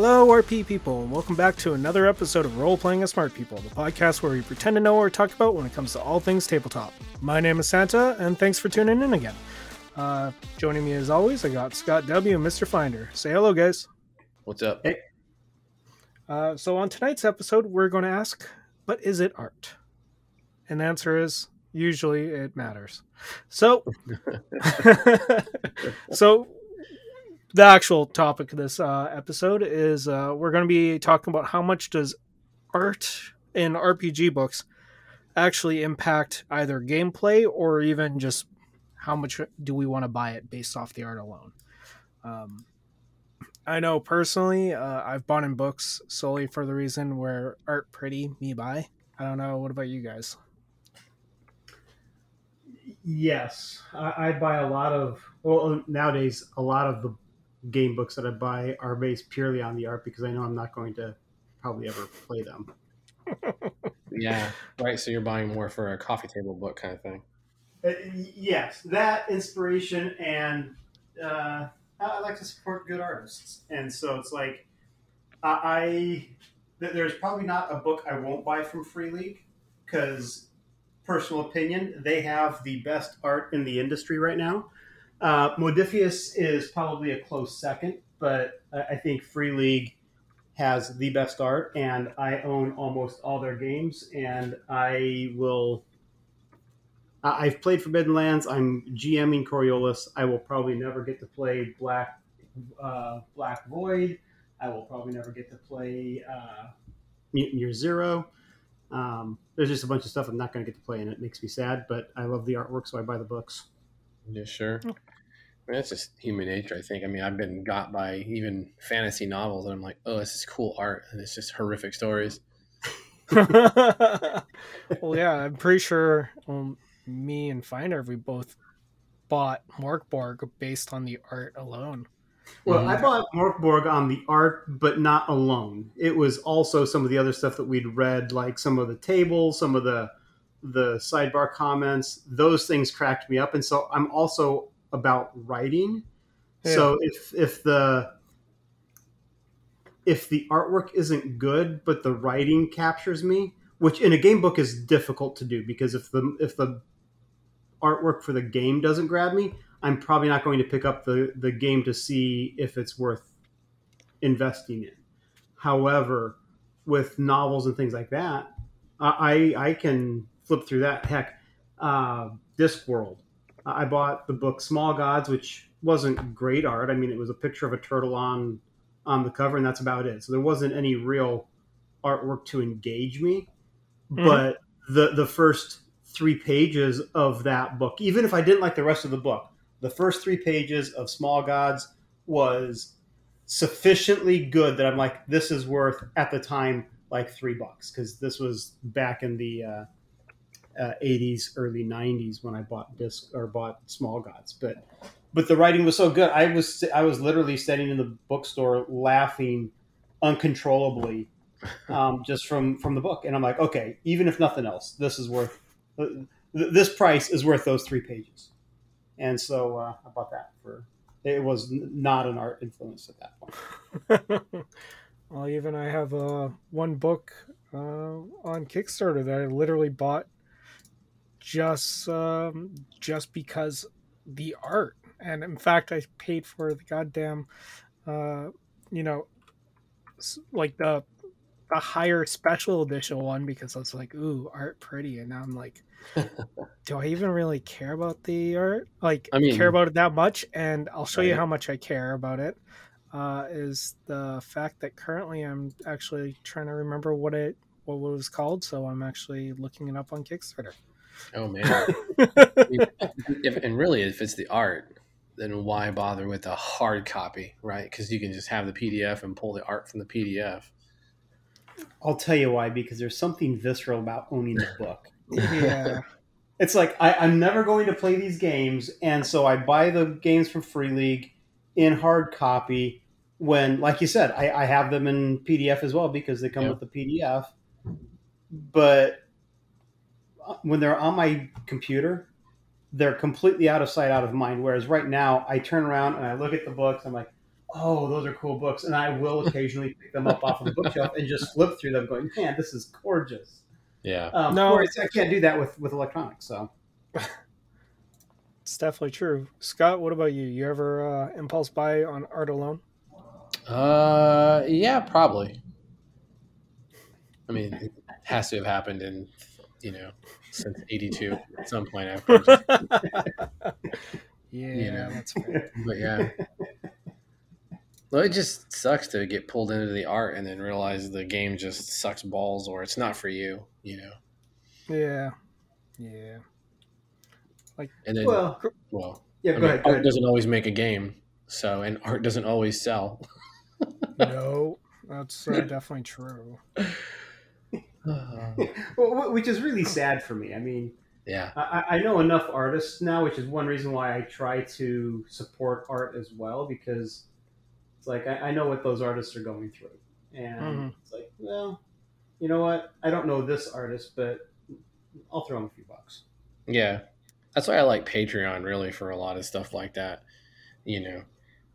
Hello, RP people, and welcome back to another episode of Role Playing as Smart People, the podcast where we pretend to know what we're talking about when it comes to all things tabletop. My name is Santa, and thanks for tuning in again. Uh, joining me as always, I got Scott W. and Mr. Finder. Say hello, guys. What's up? Hey. Uh, so, on tonight's episode, we're going to ask, but is it art? And the answer is usually it matters. So, so the actual topic of this uh, episode is uh, we're going to be talking about how much does art in RPG books actually impact either gameplay or even just how much do we want to buy it based off the art alone. Um, I know personally, uh, I've bought in books solely for the reason where art pretty, me buy. I don't know. What about you guys? Yes, I, I buy a lot of. Well, nowadays, a lot of the game books that I buy are based purely on the art because I know I'm not going to probably ever play them. Yeah, right. So you're buying more for a coffee table book kind of thing. Uh, yes, that inspiration and uh, I like to support good artists, and so it's like I, I there's probably not a book I won't buy from Free League because personal opinion they have the best art in the industry right now. Uh, Modiphius is probably a close second, but I think Free League has the best art, and I own almost all their games, and I will. I've played Forbidden Lands. I'm GMing Coriolis. I will probably never get to play Black uh, Black Void. I will probably never get to play uh, Mutant Year Zero. Um, there's just a bunch of stuff I'm not going to get to play, and it makes me sad. But I love the artwork, so I buy the books. Yeah, sure. I mean, that's just human nature, I think. I mean, I've been got by even fantasy novels, and I'm like, oh, this is cool art, and it's just horrific stories. well, yeah, I'm pretty sure um, me and Finder we both bought Morkborg based on the art alone. Well, mm-hmm. I bought Morkborg on the art, but not alone. It was also some of the other stuff that we'd read, like some of the tables, some of the the sidebar comments. Those things cracked me up, and so I'm also about writing. Yeah. So if if the if the artwork isn't good, but the writing captures me, which in a game book is difficult to do because if the if the artwork for the game doesn't grab me, I'm probably not going to pick up the, the game to see if it's worth investing in. However, with novels and things like that, I I can flip through that. Heck, uh, Discworld. I bought the book Small Gods, which wasn't great art. I mean, it was a picture of a turtle on on the cover, and that's about it. So there wasn't any real artwork to engage me. Mm-hmm. But the the first three pages of that book, even if I didn't like the rest of the book, the first three pages of Small Gods was sufficiently good that I'm like, this is worth at the time like three bucks because this was back in the uh, uh, 80s, early 90s when I bought disc or bought Small Gods. But but the writing was so good. I was I was literally standing in the bookstore laughing uncontrollably um, just from from the book, and I'm like, okay, even if nothing else, this is worth uh, this price is worth those three pages and so uh, I bought that for. It was not an art influence at that point. well, even I have uh, one book uh, on Kickstarter that I literally bought just um, just because the art, and in fact, I paid for the goddamn, uh, you know, like the the higher special edition one because I was like, ooh, art pretty, and now I'm like, do I even really care about the art? Like, I mean, care about it that much? And I'll show right. you how much I care about it. Uh, is the fact that currently I'm actually trying to remember what it what it was called, so I'm actually looking it up on Kickstarter. Oh man! If, and really, if it's the art, then why bother with a hard copy, right? Because you can just have the PDF and pull the art from the PDF. I'll tell you why. Because there's something visceral about owning the book. Yeah. it's like I, I'm never going to play these games, and so I buy the games from Free League in hard copy. When, like you said, I, I have them in PDF as well because they come yep. with the PDF. But when they're on my computer, they're completely out of sight, out of mind. Whereas right now, I turn around and I look at the books. I'm like, oh, those are cool books, and I will occasionally pick them up off of the bookshelf and just flip through them, going, man, this is gorgeous. Yeah. Um, No. whereas I can't do that with with electronics. So It's definitely true. Scott, what about you? You ever uh, impulse buy on art alone? Uh, yeah, probably. I mean, it has to have happened in, you know, since '82 at some point. I've purchased. yeah, Yeah. that's fair. but yeah. Well, it just sucks to get pulled into the art and then realize the game just sucks balls or it's not for you, you know. Yeah, yeah. Like and then, well, well, yeah. I Go mean, ahead. Go art ahead. doesn't always make a game, so and art doesn't always sell. No, that's uh, definitely true. Well, which is really sad for me. I mean, yeah, I, I know enough artists now, which is one reason why I try to support art as well, because it's like I, I know what those artists are going through, and Mhm. it's like, well, you know what? I don't know this artist, but I'll throw him a few bucks. yeah. That's why I like Patreon really for a lot of stuff like that. You know,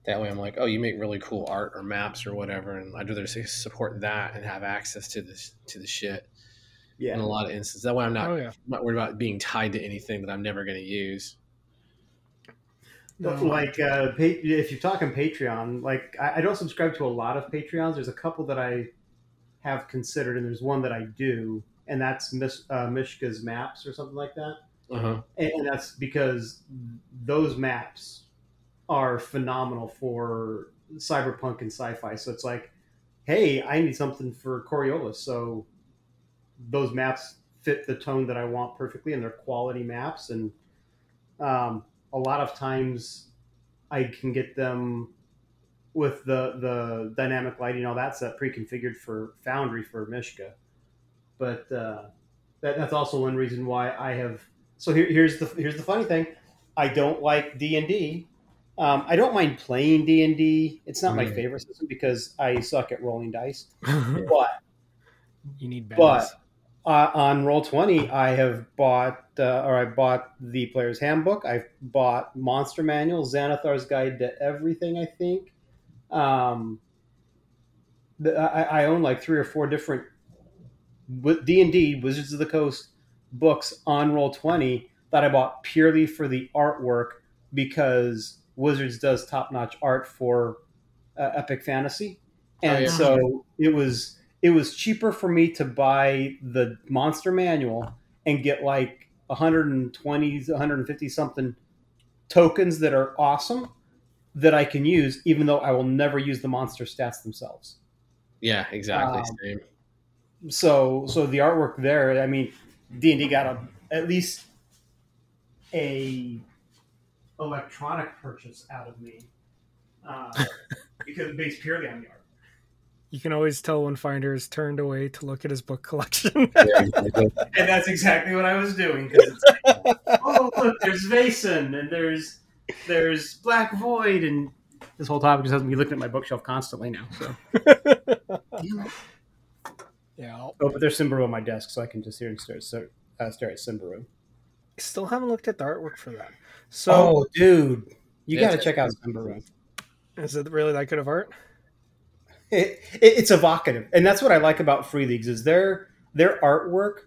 that way I'm like, oh, you make really cool art or maps or whatever, and I'd rather say support that and have access to this to the shit Yeah, in a lot of instances. That way I'm not Oh yeah. I'm not worried about being tied to anything that I'm never going to use. No. like uh, if you're talking Patreon, like I, I don't subscribe to a lot of Patreons. There's a couple that I have considered, and there's one that I do, and that's Miss, uh, Miska's Maps or something like that. Uh-huh. and, and that's because those maps are phenomenal for cyberpunk and sci-fi. So it's like, hey, I need something for Coriolis, so those maps fit the tone that I want perfectly, and they're quality maps. And um, a lot of times, I can get them with the the dynamic lighting, all that set pre-configured for Foundry for Miska. But uh, that, that's also one reason why I have so here, here's the here's the funny thing. I don't like D and D. Um, I don't mind playing D and D. It's not my Mm. favorite system because I suck at rolling dice. But you need But- uh, on Roll Twenty, I have bought uh, or I bought the Player's Handbook. I've bought Monster Manual, Xanathar's Guide to Everything. I think. Um, the, I, I own like three or four different D and D Wizards of the Coast books on Roll Twenty that I bought purely for the artwork because Wizards does top notch art for uh, epic fantasy, and Oh, yeah. so it was it was cheaper for me to buy the monster manual and get like 120 150 something tokens that are awesome that I can use even though I will never use the monster stats themselves Yeah, exactly. Um, Same. so so the artwork there i mean d&d got a, at least a electronic purchase out of me uh, because based purely on the art You can always tell when Finder is turned away to look at his book collection. Yeah, and that's exactly what i was doing 'cause it's like, oh look there's Vaesen and there's there's black void and this whole topic just has me looking at my bookshelf constantly now so yeah, oh but there's Symbaroum on my desk so i can just hear and stare, stare, uh, stare at Symbaroum. Still haven't looked at the artwork for that. So, oh dude you got to check out Symbaroum. is it really that good of art? it, it, it's evocative and that's what i like about free leagues is their their artwork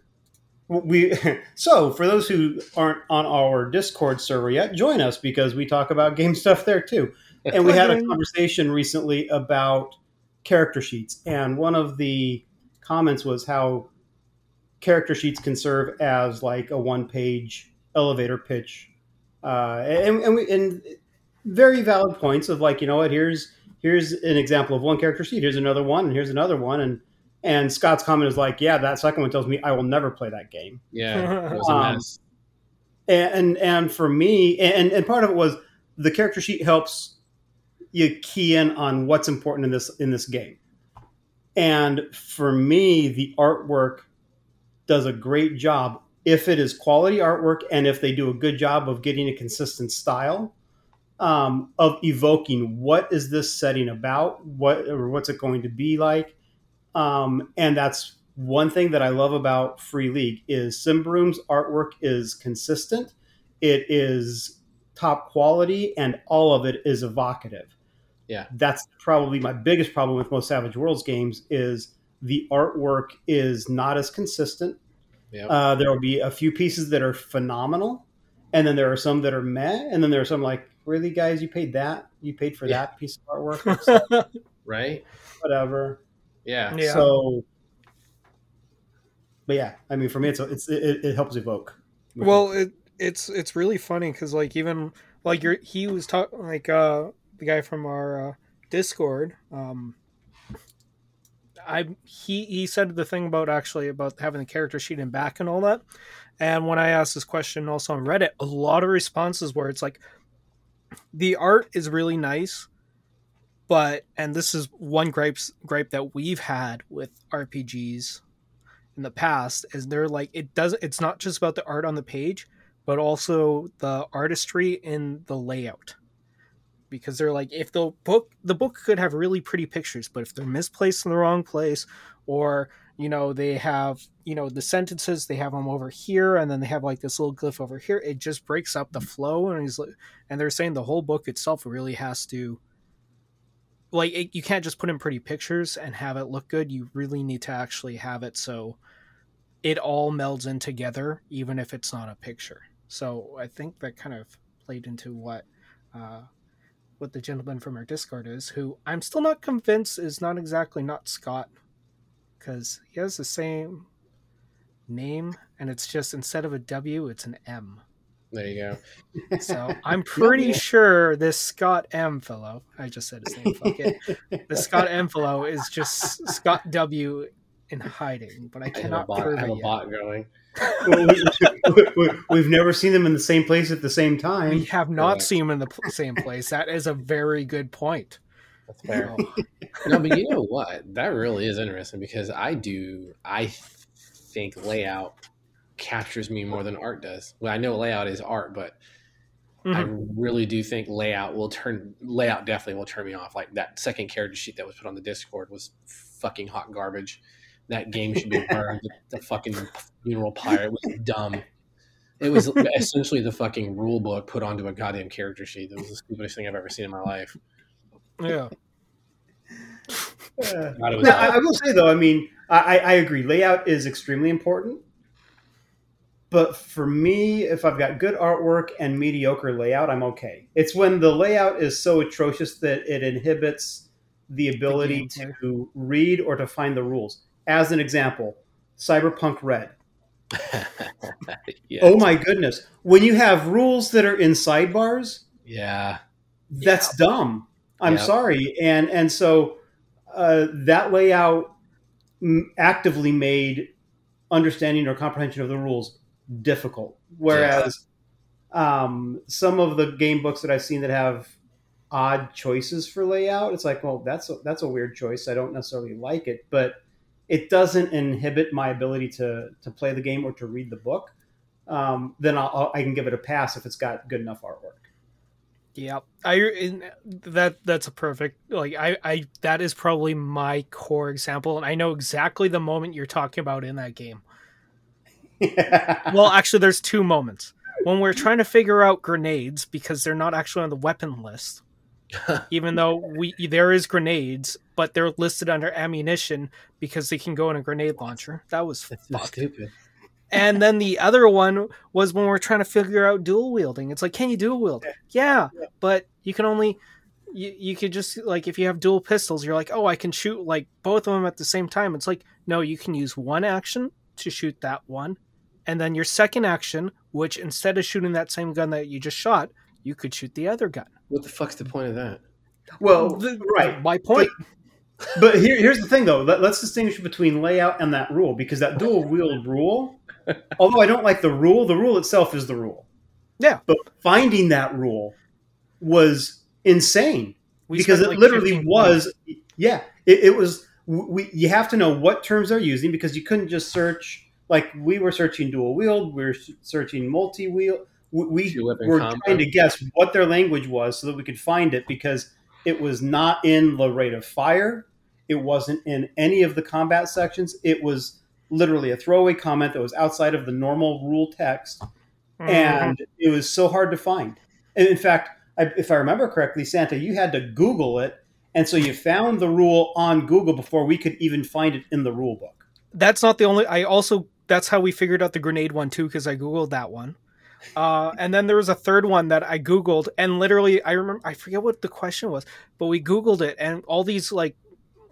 we so for those who aren't on our discord server yet join us because we talk about game stuff there too and we had a conversation recently about character sheets and one of the comments was how character sheets can serve as like a one page elevator pitch uh, and, and, we, and very valid points of like you know what here's here's an example of one character sheet here's another one and here's another one. And and scott's comment is like yeah that second one tells me i will never play that game. Yeah, it was a Um, mess. and and for me and and part of it was the character sheet helps you key in on what's important in this in this game. And for me the artwork does a great job if it is quality artwork and if they do a good job of getting a consistent style um, of evoking what is this setting about what or what's it going to be like um, and that's one thing that I love about Free League is Symbaroum's artwork is consistent. It is top quality, and all of it is evocative. Yeah. That's probably my biggest problem with most Savage Worlds games is the artwork is not as consistent. Yep. Uh, there will be a few pieces that are phenomenal, and then there are some that are meh, and then there are some like, really, guys, you paid that? You paid for Yeah. that piece of artwork? Right? whatever. Yeah. Yeah. So, but yeah, I mean, for me, it's, a, it's it, it helps evoke. well, it, it's it's really funny because like even like you're he was talking like uh the guy from our uh, Discord. Um, I he he said the thing about actually about having the character sheet in back and all that. And when I asked this question also on Reddit, a lot of responses where it's like the art is really nice, but and this is one gripes gripe that we've had with RPGs in the past is they're like it doesn't it's not just about the art on the page, but also the artistry in the layout because they're like if the book the book could have really pretty pictures but if they're misplaced in the wrong place or you know they have you know the sentences they have them over here and then they have like this little glyph over here it just breaks up the flow and he's and they're saying the whole book itself really has to like it, you can't just put in pretty pictures and have it look good you really need to actually have it so it all melds in together even if it's not a picture. So i think that kind of played into what uh, what the gentleman from our Discord is, who I'm still not convinced is not exactly not Scott, because he has the same name, and it's just instead of a W, it's an M. There you go. So I'm pretty sure this Scott M fellow, I just said his name, fuck it. The Scott M fellow is just Scott W in hiding, but I I cannot bot, prove I have it a yet. bot going. we, have never seen them in the same place at the same time. We have not Yeah. seen them in the pl- same place. That is a very good point. That's fair. Oh, no, but you know what? That really is interesting because I do. I think layout captures me more than art does. Well, I know layout is art, but I mhm. really do think layout will turn layout definitely will turn me off. Like that second character sheet that was put on the Discord was fucking hot garbage. That game should be burned. the, the fucking funeral pyre it was dumb. It was essentially the fucking rule book put onto a goddamn character sheet. That was the stupidest thing I've ever seen in my life. Yeah. Uh, God, it was now, I. I will say though, I mean, I, I agree. Layout is extremely important, but for me, if I've got good artwork and mediocre layout, I'm okay. It's when the layout is so atrocious that it inhibits the ability gameplay. to read or to find the rules. As an example, Cyberpunk Red. yeah. Oh my goodness! When you have rules that are in sidebars, Yeah. that's dumb. I'm Yeah. sorry, and and so uh, that layout actively made understanding or comprehension of the rules difficult. Whereas um, some of the game books that I've seen that have odd choices for layout, it's like, well, that's a, that's a weird choice. I don't necessarily like it, but it doesn't inhibit my ability to to play the game or to read the book. Um, then I'll, I'll, I can give it a pass if it's got good enough artwork. Yeah, I that that's a perfect like I I that is probably my core example, and I know exactly the moment you're talking about in that game. Well, actually, there's two moments when we're trying to figure out grenades because they're not actually on the weapon list, even though we there is grenades, but they're listed under ammunition because they can go in a grenade launcher. That was stupid. And then the other one was when we're trying to figure out dual wielding. It's like, can you dual wield? Yeah, Yeah. but you can only you, you could just like if you have dual pistols, you're like, oh, I can shoot like both of them at the same time. It's like, no, you can use one action to shoot that one, and then your second action, which instead of shooting that same gun that you just shot, you could shoot the other gun. What the fuck's the point of that? well, The- right. My point. But here, here's the thing, though. Let, us distinguish between layout and that rule because that dual wield rule, although I don't like the rule, the rule itself is the rule. Yeah. But finding that rule was insane We because spent, it like, literally 15 was. Yeah, it, it was. We you have to know what terms they're using because you couldn't just search like we were searching dual wield, we were searching multi wield. We, we Two weapon were combo. trying to guess what their language was so that we could find it because it was not in the rate of fire. It wasn't in any of the combat sections. It was literally a throwaway comment that was outside of the normal rule text, Mhm. and it was so hard to find. And in fact, I, if I remember correctly, Santa, you had to Google it, and so you found the rule on Google before we could even find it in the rule book. That's not the only. I also that's how we figured out the grenade one too because I googled that one. Uh, and then there was a third one that I googled, and literally, I remember I forget what the question was, but we googled it, and all these like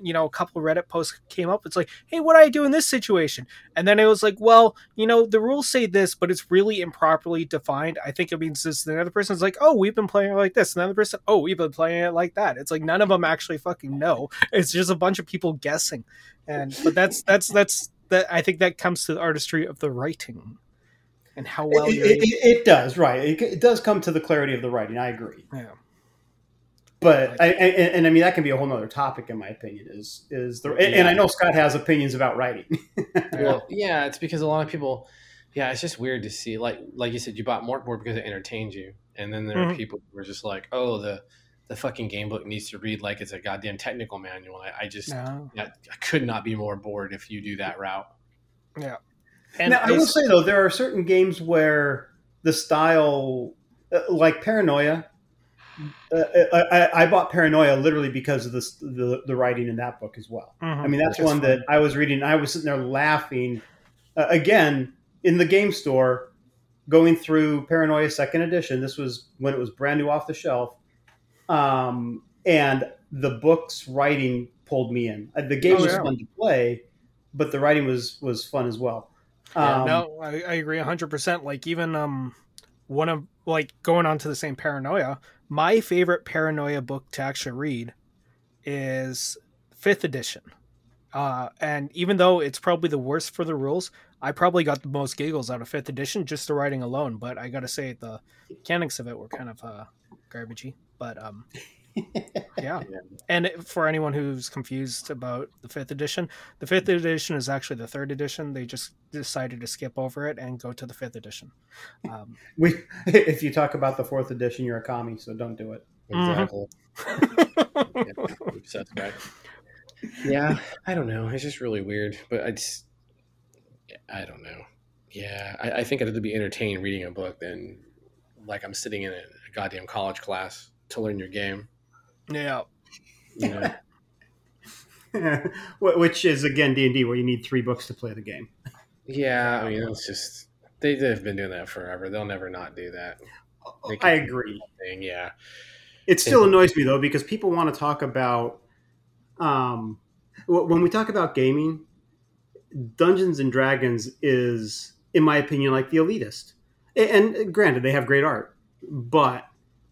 you know, a couple Reddit posts came up. It's like, hey, what do I do in this situation? And then it was like, well, you know, the rules say this, but it's really improperly defined. I think it means this. And the other person's like, oh, we've been playing it like this. And the other person, oh, we've been playing it like that. It's like none of them actually fucking know. It's just a bunch of people guessing. And but that's that's that's that. I think that comes to the artistry of the writing and how well it, it, it, does right. It, it does come to the clarity of the writing. I agree. Yeah but I, and, and, I mean that can be a whole nother topic in my opinion is is the and, and I know Scott has opinions about writing. well, yeah, it's because a lot of people, yeah, it's just weird to see. Like like you said, you bought Morkborg because it entertained you, and then there mm-hmm. are people who are just like, oh, the the fucking game book needs to read like it's a goddamn technical manual. I, I just no. I, I could not be more bored if you do that route. Yeah. And now, I will say though, there are certain games where the style, uh, like Paranoia, uh, I, I, bought Paranoia literally because of this, the the writing in that book as well. Mm-hmm. I mean, that's, one that I was reading. I was sitting there laughing uh, again in the game store, going through Paranoia Second Edition. This was when it was brand new off the shelf, um, and the book's writing pulled me in. Uh, the game oh, was yeah. fun to play, but the writing was was fun as well. Yeah, um, no, I, I agree hundred percent. Like even um, one of like going on to the same Paranoia my favorite paranoia book to actually read is fifth edition. Uh, and even though it's probably the worst for the rules, I probably got the most giggles out of fifth edition just the writing alone. But I gotta say the mechanics of it were kind of uh, garbagey. But um, yeah. And for anyone who's confused about the fifth edition, the fifth edition is actually the third edition. They just decided to skip over it and go to the fifth edition. Um, we, if you talk about the fourth edition, you're a commie, so don't do it. Exactly. yeah, yeah, I don't know. It's just really weird, but I just, I don't know. Yeah, I, I think I'd rather be entertained reading a book than like I'm sitting in a goddamn college class to learn your game. Yeah. Yeah. Which is again D and D, where you need three books to play the game. Yeah, I mean it's just they, they've been doing that forever. They'll never not do that. I agree. Thing. Yeah. It still annoys me though because people want to talk about um, when we talk about gaming, Dungeons and Dragons is, in my opinion, like the elitist. And granted, they have great art, but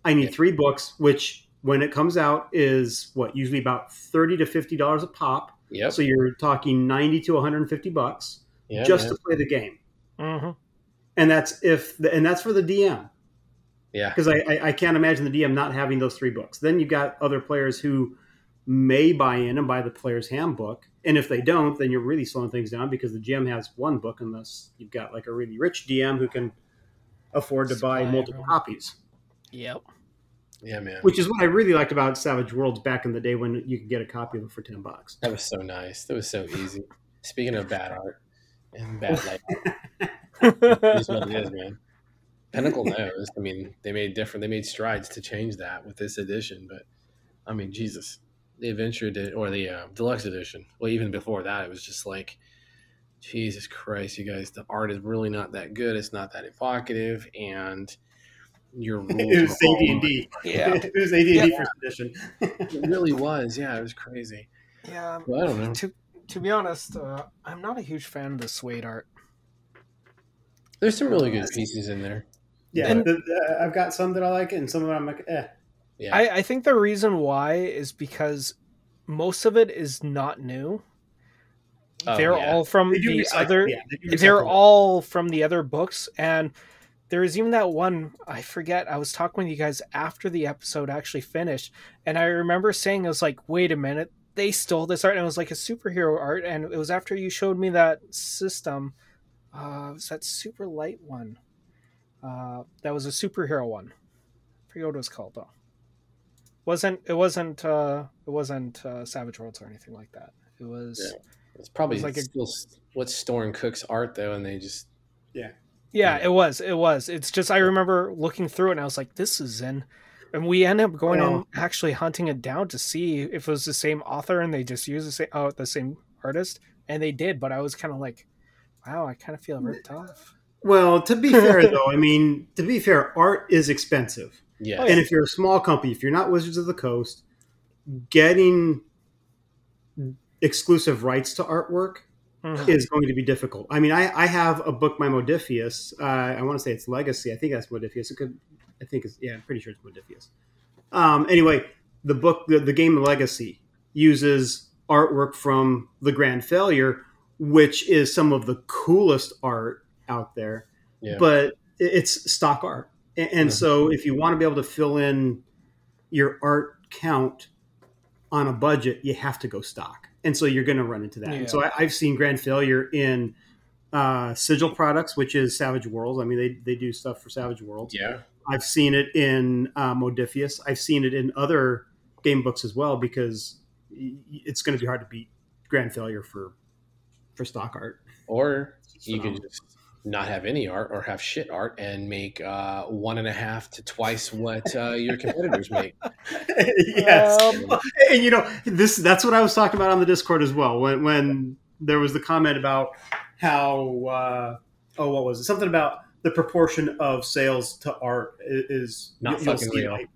I need yeah. three books, which when it comes out is what usually about 30 to 50 dollars a pop. Yeah so you're talking 90 to 150 bucks yeah, just man. to play the game. Mm-hmm. and that's if the, and that's for the dm yeah. Because I, I, I can't imagine the dm not having those three books. Then you've got other players who may buy in and buy the player's handbook. And if they don't then you're really slowing things down because the gm has one book unless you've got like a really rich dm who can afford to buy multiple copies. Yep yeah, man. Which is what I really liked about Savage Worlds back in the day when you could get a copy of it for ten bucks. That was so nice. That was so easy. Speaking of bad art and bad light, is what it is, man. Pinnacle knows. I mean, they made different. They made strides to change that with this edition, but I mean, Jesus, the adventure did or the uh, deluxe edition. Well, even before that, it was just like, Jesus Christ, you guys, the art is really not that good. It's not that evocative, and your rules. it was AD and D. Yeah, it was AD and D first edition. it really was. Yeah, it was crazy. Yeah, well, I don't know. To to be honest, uh, I'm not a huge fan of the SWADE art. There's some really good pieces in there. Yeah, and, the, the, I've got some that I like, and some of them I'm like, eh. Yeah. I, I think the reason why is because most of it is not new. Oh, they're yeah. all from the recycle, other. Yeah, they they're all from the other books, and there was even that one i forget i was talking with you guys after the episode actually finished and i remember saying i was like wait a minute they stole this art and it was like a superhero art and it was after you showed me that system uh it was that super light one uh that was a superhero one. I forget what it was called though. Wasn't it wasn't uh it wasn't uh savage worlds or anything like that. It was yeah. it's probably it was like still a, what's storing cook's art though and they just yeah yeah, it was. It was. It's just I remember looking through it and I was like, this is in. and we ended up going Well- and oh. actually hunting it down to see if it was the same author and they just used the same oh the same artist, and they did. But I was kind of like, wow, I kind of feel ripped off. Well, to be fair though, I mean, to be fair, art is expensive. Oh, yeah. Oh, And if you're a small company, if you're not Wizards of the Coast, getting exclusive rights to artwork Mhm. is going to be difficult. I mean, I, I have a book by Modiphius. Uh, I want to say it's Legacy. I think that's Modiphius. It could, I think it's yeah. I'm pretty sure it's Modiphius. Um, anyway, the book, the, the game Legacy, uses artwork from the Grand Failure, which is some of the coolest art out there. Yeah. But it's stock art, and, and Mhm. so if you want to be able to fill in your art count on a budget, you have to go stock, and so you're going to run into that. Yeah. And so I, I've seen Grand Failure in uh, Sigil Products, which is Savage Worlds. I mean, they they do stuff for Savage Worlds. yeah. I've seen it in uh, Modiphius. I've seen it in other game books as well because it's going to be hard to beat Grand Failure for for stock art. Or you So- can just not have any art or have shit art and make uh, one and a half to twice what uh, your competitors make. yes, Um, and you know this. That's what I was talking about on the Discord as well. When when there was the comment about how uh, oh what was it something about the proportion of sales to art is Not you'll fucking real. like-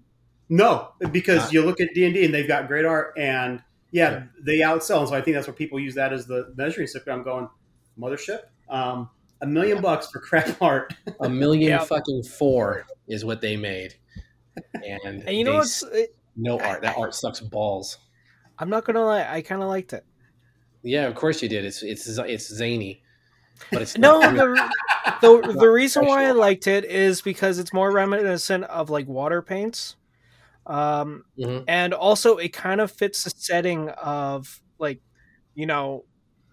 no, because Not- you look at D and D and they've got great art and yeah, Yeah. they outsell. And so I think that's what people use that as the measuring stick. I'm going mothership. Um, a million bucks for crap art. A million Yeah. fucking four is what they made. And, and you know they what's? s- no art. That art sucks balls. I'm not gonna lie, I kind of liked it. Yeah, of course you did. It's it's it's zany, but it's No, the the, the reason why I liked it is because it's more reminiscent of like water paints, um, Mhm. and also it kind of fits the setting of like, you know,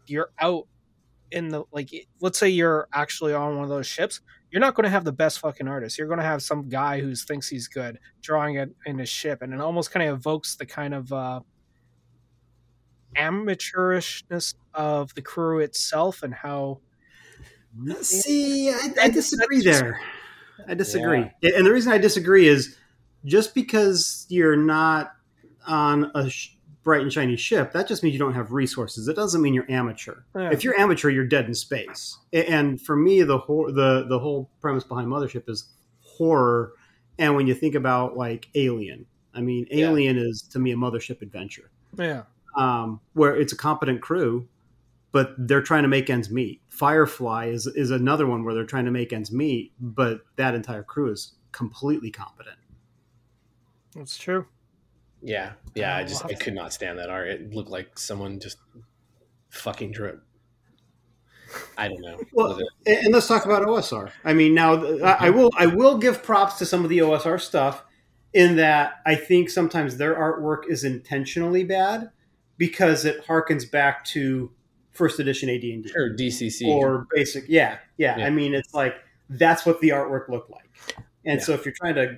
you're out in the like, let's say you're actually on one of those ships. You're not going to have the best fucking artist. You're going to have some guy who thinks he's good drawing it in his ship, and it almost kind of evokes the kind of uh, amateurishness of the crew itself and how See, I, I disagree there. I disagree. And the reason I disagree is just because you're not on a sh- bright and shiny ship, that just means you don't have resources. It doesn't mean you're amateur. Yeah. If you're amateur, you're dead in space. And for me, the whole the the whole premise behind Mothership is horror. And when you think about like Alien, I mean, Yeah. Alien is to me a mothership adventure yeah. um, where it's a competent crew, but they're trying to make ends meet. Firefly is is another one where they're trying to make ends meet, but that entire crew is completely competent. That's true. Yeah, yeah. I Oh, just. I could not stand that art. It looked like someone just fucking drip. I don't know. Well, And, and let's talk about OSR. I mean, now th- I, I mm-hmm. will I will give props to some of the OSR stuff in that I think sometimes their artwork is intentionally bad because it harkens back to first edition AD&D. Sure, DCC. or basic yeah, yeah Yeah. i mean it's like that's what the artwork looked like and Yeah. so if you're trying to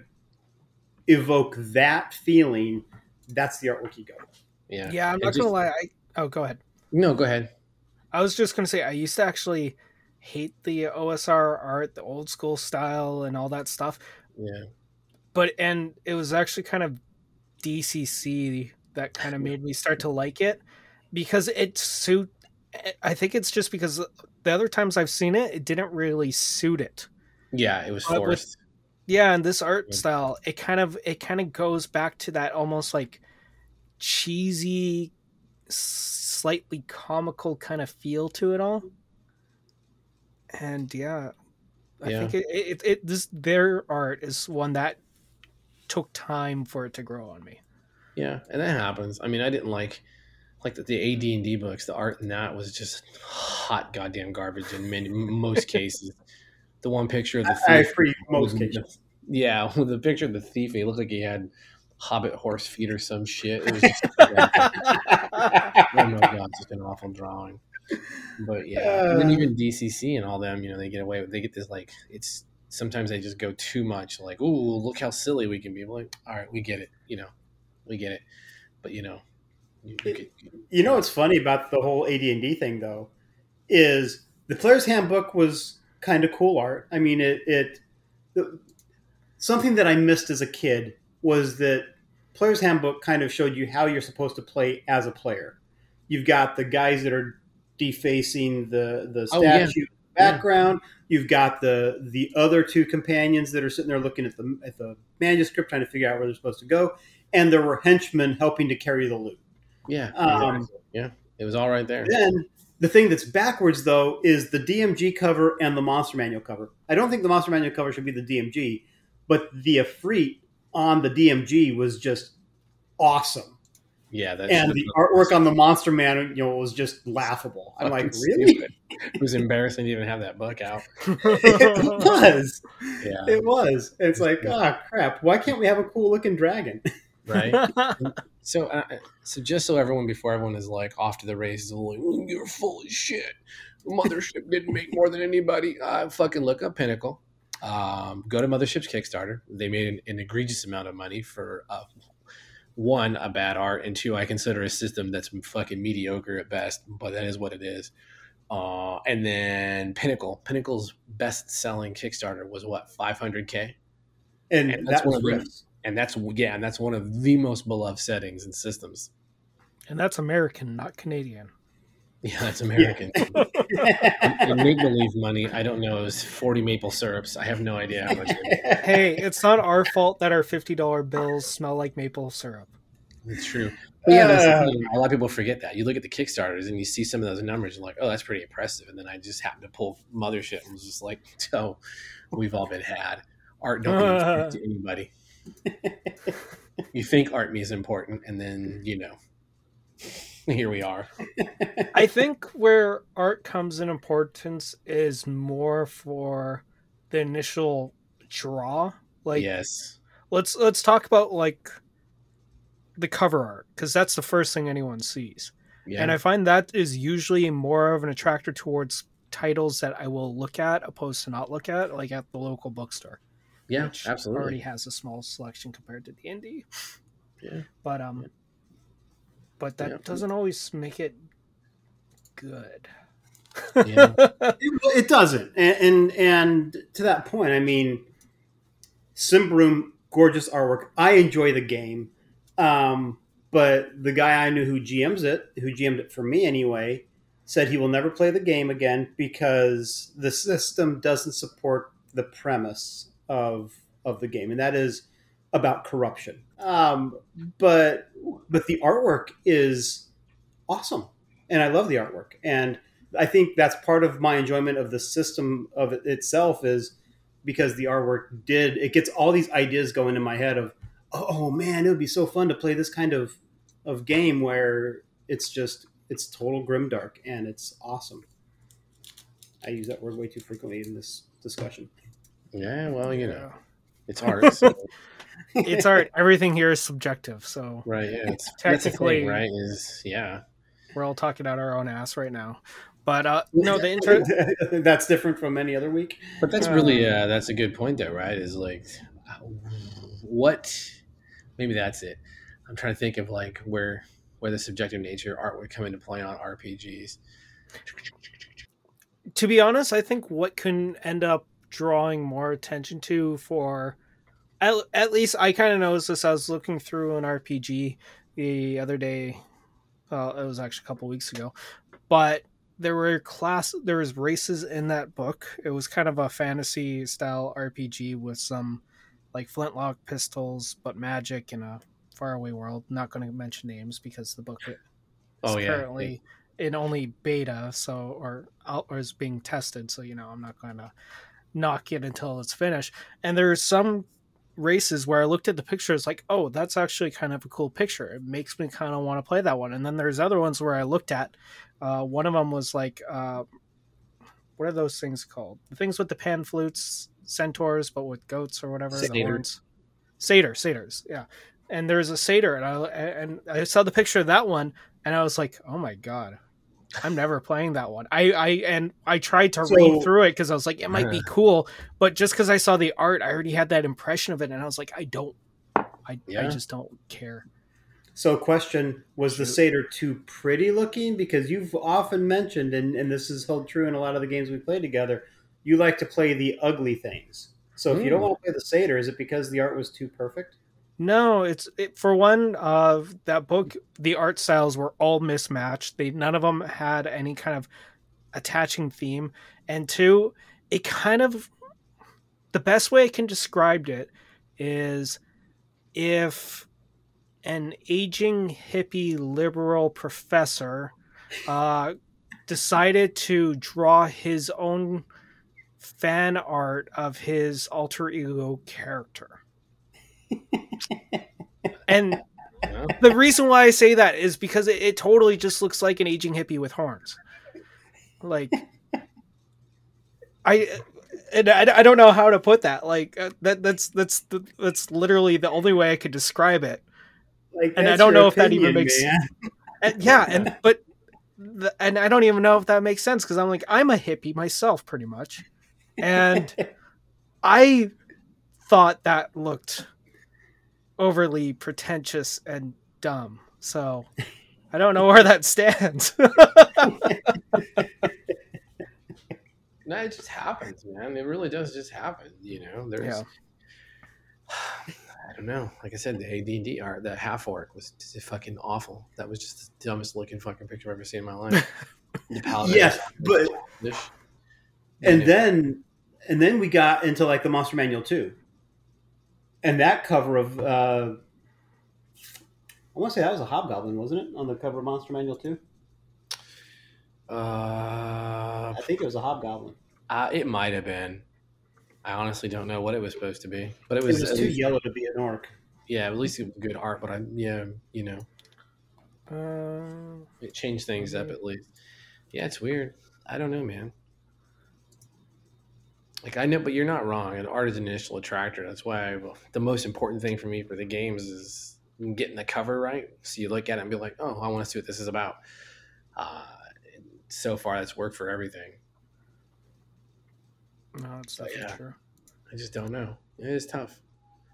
evoke that feeling that's the artwork you go with yeah. Yeah, I'm not just- gonna lie. I, oh, go ahead. No, go ahead. I was just gonna say I used to actually hate the OSR art, the old school style, and all that stuff. Yeah. But and it was actually kind of DCC that kind of made me start to like it because it suit. I think it's just because the other times I've seen it, it didn't really suit it. Yeah, it was But with- forced. Yeah, and this art style, it kind of it kind of goes back to that almost like cheesy, slightly comical kind of feel to it all. And yeah, I Yeah. think it, it it this their art is one that took time for it to grow on me. Yeah, and that happens. I mean, I didn't like like the, the AD and D books. The art in that was just hot goddamn garbage in many most cases. The one picture of the thief. i agree most cases yeah, with the picture of the thief, he looked like he had hobbit horse feet or some shit. It was just, oh my god, just an awful drawing. But yeah, and then Uh. even DCC and all them, you know, they get away with. They get this like it's sometimes they just go too much. Like, ooh, look how silly we can be. Like, all right, we get it. You know, we get it. But you know, you, you could, you know what's funny about the whole ad&d thing though is the player's handbook was kind of cool art i mean it, it the, something that i missed as a kid was that Player's Handbook kind of showed you how you're supposed to play as a player. You've got the guys that are defacing the the Oh, yeah. statue background. You've got the the other two companions that are sitting there looking at the at the manuscript, trying to figure out where they're supposed to go. And there were henchmen helping to carry the loot. Yeah, Um, exactly. yeah, it was all right there. Then the thing that's backwards though is the DMG cover and the Monster Manual cover. I don't think the Monster Manual cover should be the DMG, but the Efreet on the DMG was just awesome, Yeah, that's and the artwork on the Monster Manual you know, was just laughable. I'm like, really? It was embarrassing to even have that book out. it was. Yeah, It was. It's like, ah, crap. Why can't we have a cool looking dragon? right. So, uh, so just so everyone, before everyone is like off to the races, like "Mm, you're full of shit. Mothership didn't make more than anybody. Uh, fucking look up Pinnacle. Um, go to Mothership's Kickstarter. They made an, an egregious amount of money for uh, one a bad art, and two I consider a system that's fucking mediocre at best, but that is what it is. Uh, and then Pinnacle. Pinnacle's best selling Kickstarter was what 500k And, And that's that was one of. And that's yeah, and that's one of the most beloved settings and systems. and that's American, not Canadian. Yeah, that's American. and make believe money, I don't know, is forty maple syrups. I have no idea how much. It is. Hey, it's not our fault that our fifty dollar bills smell like maple syrup. It's true. But yeah, that's Uh. the thing. A lot of people forget that. You look at the Kickstarters and you see some of those numbers, and like, oh, that's pretty impressive. And then I just happened to pull mothership and was just like, oh, we've all been had. Art don't mean shit to anybody. You think art is important, and then you know, here we are. I think where art comes in importance is more for the initial draw. Like yes. let's let's talk about like the cover art because that's the first thing anyone sees. Yeah. And I find that is usually more of an attractor towards titles that I will look at opposed to not look at, like at the local bookstore. Yeah, which absolutely. already has a small selection compared to the indie. Yeah. But um Yeah. but that Yeah. doesn't always make it good. Yeah. it, it doesn't. And, and and to that point, I mean, Symbaroum, gorgeous artwork. I enjoy the game, um, but the guy I knew who GMs it, who GM'd it for me anyway, said he will never play the game again because the system doesn't support the premise of of the game, and that is about corruption. Um, but but the artwork is awesome, and I love the artwork and. I think that's part of my enjoyment of the system of it itself is because the artwork did it gets all these ideas going in my head of oh, oh, man it would be so fun to play this kind of of game where it's just it's total grimdark and it's awesome. I use that word way too frequently in this discussion. Yeah, well, you know, it's art. So, it's art. Everything here is subjective, so right. Yeah. It's, Technically- thing, right? Is yeah. we're all talking out our own ass right now. But uh no, the intro that's different from any other week. But that's really uh, that's a good point, though, right? Is like what? Maybe that's it. I'm trying to think of like where where the subjective nature of art would come into play on RPGs. to be honest, I think what can end up drawing more attention to for at, at least I kind of noticed this. I was looking through an RPG the other day. Uh, it was actually a couple weeks ago, but there were class there was races in that book. It was kind of a fantasy style RPG with some like flintlock pistols, but magic in a faraway world. Not going to mention names because the book is Oh yeah, currently in only beta, so or or is being tested. So you know, I'm not going to knock it until it's finished. And there's some races where I looked at the pictures like, oh, that's actually kind of a cool picture. It makes me kind of want to play that one. And then there's other ones where I looked at. Uh, one of them was like, uh, what are those things called? The things with the pan flutes, centaurs, but with goats or whatever. The Satyr. horns. Satyr, satyrs, yeah. And there's a satyr, and I and I saw the picture of that one, and I was like, oh my god, I'm never playing that one. I I and I tried to So- read through it because I was like, it might be cool, but just because I saw the art, I already had that impression of it, and I was like, I don't, I I just don't care. So, question was the Shoot. satyr too pretty looking? Because you've often mentioned, and, and this is held true in a lot of the games we play together, you like to play the ugly things. So, if you don't Mm. want to play the satyr, is it because the art was too perfect? No, it's it, for one. Uh, that book, the art styles were all mismatched. They none of them had any kind of attaching theme, and two, it kind of the best way I can describe it is if an aging hippie liberal professor uh, decided to draw his own fan art of his alter ego character. And the reason why I say that is because it, it totally just looks like an aging hippie with horns. Like, I. And I, I don't know how to put that. Like uh, that that's that's that's literally the only way I could describe it. Like, And I don't know if that even makes-. And, yeah, and but the, and I don't even know if that makes sense because I'm like I'm a hippie myself, pretty much, and I thought that looked overly pretentious and dumb. So I don't know where that stands. No, it just happens, man. It really does just happen. You know, there's. Yeah. I don't know. Like I said, the AD&D art, the half orc was just fucking awful. That was just the dumbest looking fucking picture I've ever seen in my life. The paladin Yes, but childish. and then and then we got into like the Monster Manual two, and that cover of uh, I want to say that was a Hobgoblin, wasn't it, on the cover of Monster Manual two? uh, I think it was a Hobgoblin. uh, it might have been. I honestly don't know what it was supposed to be, but it It was, was too least- yellow to be an orc. yeah, at least it was good art. But I, yeah, you know, uh, it changed things up at least. Yeah, it's weird. I don't know, man. Like I know, but you're not wrong. And art is an initial attractor. That's why I, the most important thing for me for the games is getting the cover right. So you look at it and be like, "Oh, I want to see what this is about." Uh, and so far, that's worked for everything. no, it's But definitely yeah. true. I just don't know. It is tough.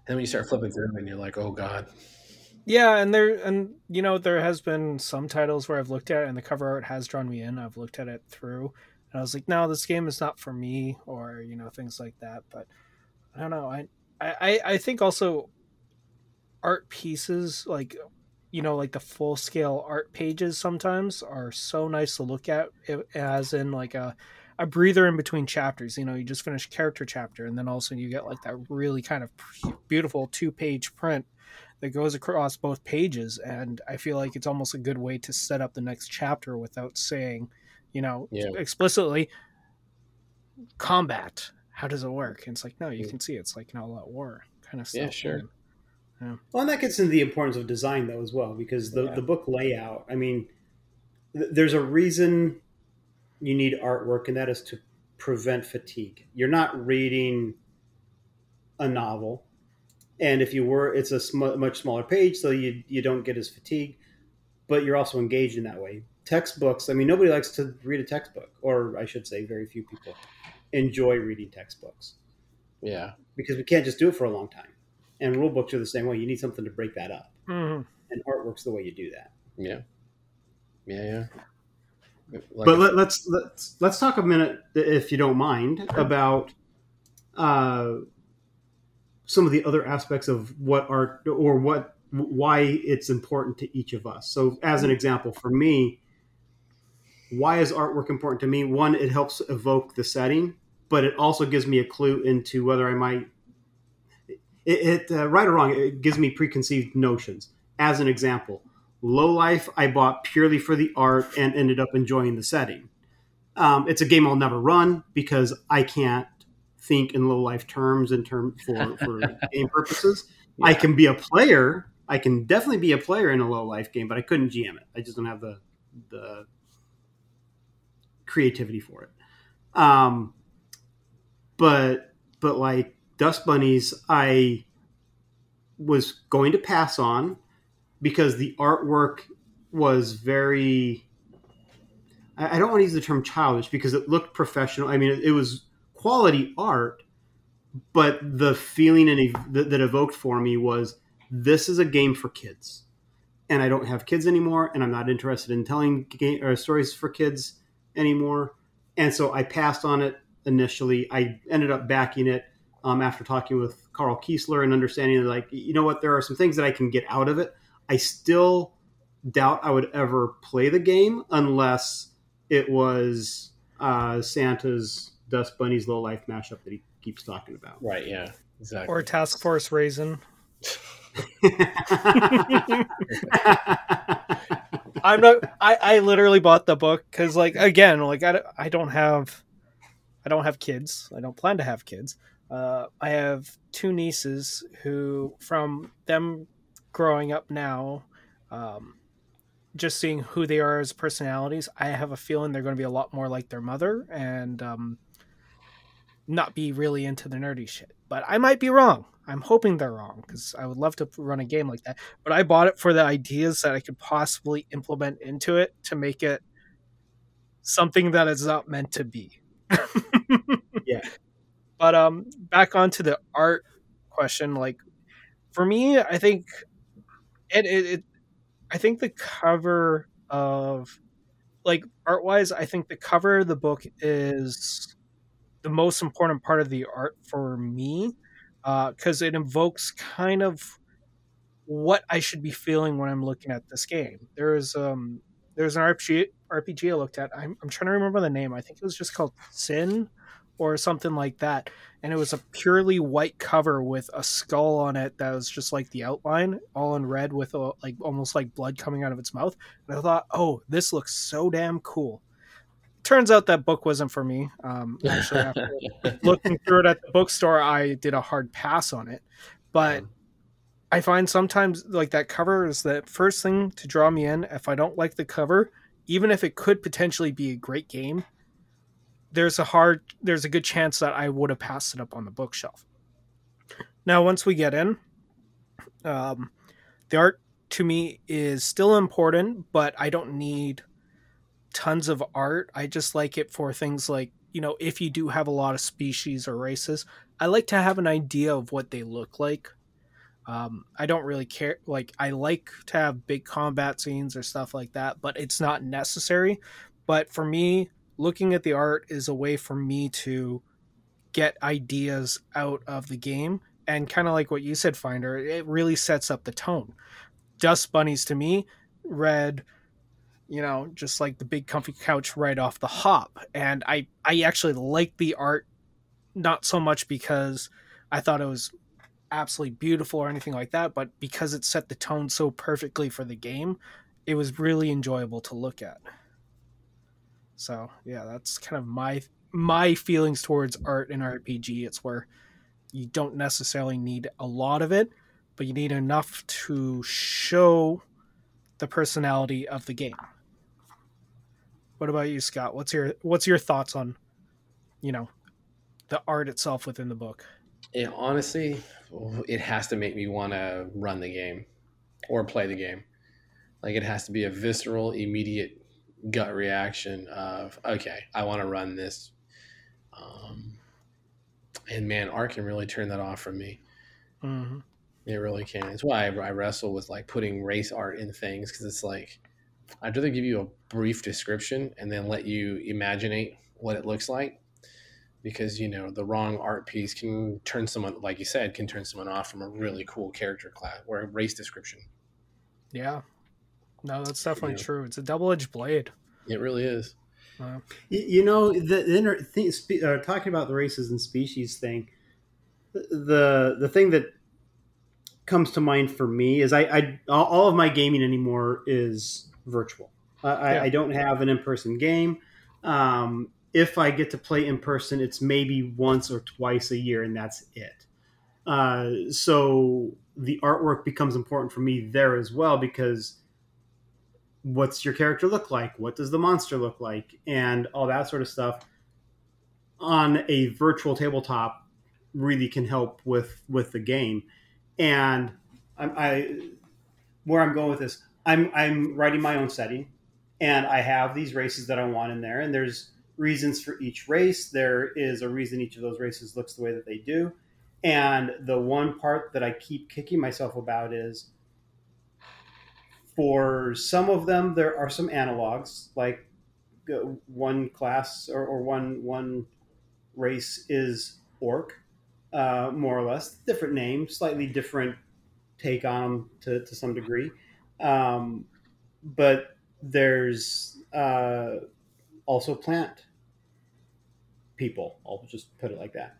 And when you start flipping through them, and you're like, "Oh God." Yeah, and there and you know there has been some titles where I've looked at it and the cover art has drawn me in. I've looked at it through, and I was like, no, this game is not for me, or you know things like that. But I don't know. I I I think also art pieces like you know like the full scale art pages sometimes are so nice to look at as in like a a breather in between chapters you know you just finish character chapter and then also you get like that really kind of beautiful two page print that goes across both pages and i feel like it's almost a good way to set up the next chapter without saying you know Yeah. explicitly combat how does it work and it's like no you can see it's like an all-out war kind of stuff Yeah, sure. And- Well, and that gets into the importance of design though as well, because the Yeah. the book layout. I mean, th- there's a reason you need artwork, and that is to prevent fatigue. You're not reading a novel, and if you were, it's a sm- much smaller page, so you you don't get as fatigued, but you're also engaged in that way. Textbooks. I mean, nobody likes to read a textbook, or I should say, very few people enjoy reading textbooks Yeah. because we can't just do it for a long time. And rule books are the same way. You need something to break that up Mhm. and artwork's the way you do that. Yeah. Yeah. Yeah. Like, but let, let's let's let's talk a minute, if you don't mind, about uh, some of the other aspects of what art or what why it's important to each of us. So, as an example, for me, why is artwork important to me? One, it helps evoke the setting, but it also gives me a clue into whether I might. It, it uh, right or wrong, it gives me preconceived notions. As an example, Low Life I bought purely for the art and ended up enjoying the setting. Um, it's a game I'll never run because I can't think in low life terms in term for, for game purposes. I can be a player. I can definitely be a player in a low life game, but I couldn't GM it. I just don't have the the creativity for it. Um, but but like Dust Bunnies, I was going to pass on because the artwork was very. I don't want to use the term childish because it looked professional. I mean, it, was quality art, but the feeling ev- that, that evoked for me was this is a game for kids, and I don't have kids anymore, and I'm not interested in telling game, or stories for kids anymore, and so I passed on it initially. I ended up backing it um, after talking with Carl Kiesler and understanding that, like you know what there are some things that I can get out of it. I still doubt I would ever play the game unless it was uh, Santa's Dust Bunny's Low Life mashup that he keeps talking about. Right. Yeah. Exactly. Or Task Force Raisin. I'm not. I, I literally bought the book because, like, again, like I, I don't have, I don't have kids. I don't plan to have kids. Uh, I have two nieces who, from them growing up now, um, just seeing who they are as personalities, I have a feeling they're going to be a lot more like their mother and um, not be really into the nerdy shit. But I might be wrong. I'm hoping they're wrong because I would love to run a game like that. But I bought it for the ideas that I could possibly implement into it to make it something that is not meant to be. yeah. But um, back onto the art question. Like for me, I think it, it, it I think the cover of like art wise, I think the cover of the book is the most important part of the art for me because uh, it invokes kind of what I should be feeling when I'm looking at this game. There's um there's an RPG RPG I looked at. I'm, I'm trying to remember the name. I think it was just called Sin or something like that. And it was a purely white cover with a skull on it that was just like the outline, all in red with a, like almost like blood coming out of its mouth. And I thought, oh, this looks so damn cool turns out that book wasn't for me. Um, actually, after looking through it at the bookstore, I did a hard pass on it. But I find sometimes like that cover is the first thing to draw me in. If I don't like the cover, even if it could potentially be a great game, there's a hard, there's a good chance that I would have passed it up on the bookshelf. Now, once we get in, um, the art to me is still important, but I don't need tons of art. I just like it for things like, you know, if you do have a lot of species or races, I like to have an idea of what they look like. Um, I don't really care. Like, I like to have big combat scenes or stuff like that, but it's not necessary. But for me, looking at the art is a way for me to get ideas out of the game. And kind of like what you said, Finder, it really sets up the tone. Dust bunnies to me, red, you know, just like the big comfy couch right off the hop. And I I actually like the art not so much because I thought it was absolutely beautiful or anything like that, but because it set the tone so perfectly for the game, it was really enjoyable to look at. So, yeah, that's kind of my my feelings towards art in RPG. It's where you don't necessarily need a lot of it, but you need enough to show the personality of the game. What about you, Scott? What's your what's your thoughts on, you know, the art itself within the book? Yeah, honestly, it has to make me want to run the game or play the game. Like it has to be a visceral, immediate gut reaction of okay, I want to run this. Um, and man, art can really turn that off from me. Mm-hmm. It really can. It's why I, I wrestle with like putting race art in things because it's like I'd rather give you a brief description and then let you imaginate what it looks like because you know the wrong art piece can turn someone like you said can turn someone off from a really cool character class or a race description. Yeah. No that's definitely yeah. true. It's a double-edged blade. It really is. Uh, you, you, know the, the inner thing, uh, talking about the races and species thing the the thing that comes to mind for me is I, I all of my gaming anymore is virtual. Uh, yeah. I, I, don't have an in person game. Um, if I get to play in person, it's maybe once or twice a year, and that's it. Uh, so the artwork becomes important for me there as well because what's your character look like? What does the monster look like? And all that sort of stuff on a virtual tabletop really can help with with the game. And I, I where I'm going with this, I'm I'm writing my own setting, and I have these races that I want in there, and there's reasons for each race. There is a reason each of those races looks the way that they do, and the one part that I keep kicking myself about is for some of them there are some analogs like one class or, or one one race is orc uh, more or less. Different name, slightly different take on them to, to some degree. Um, but there's uh, also plant people. I'll just put it like that.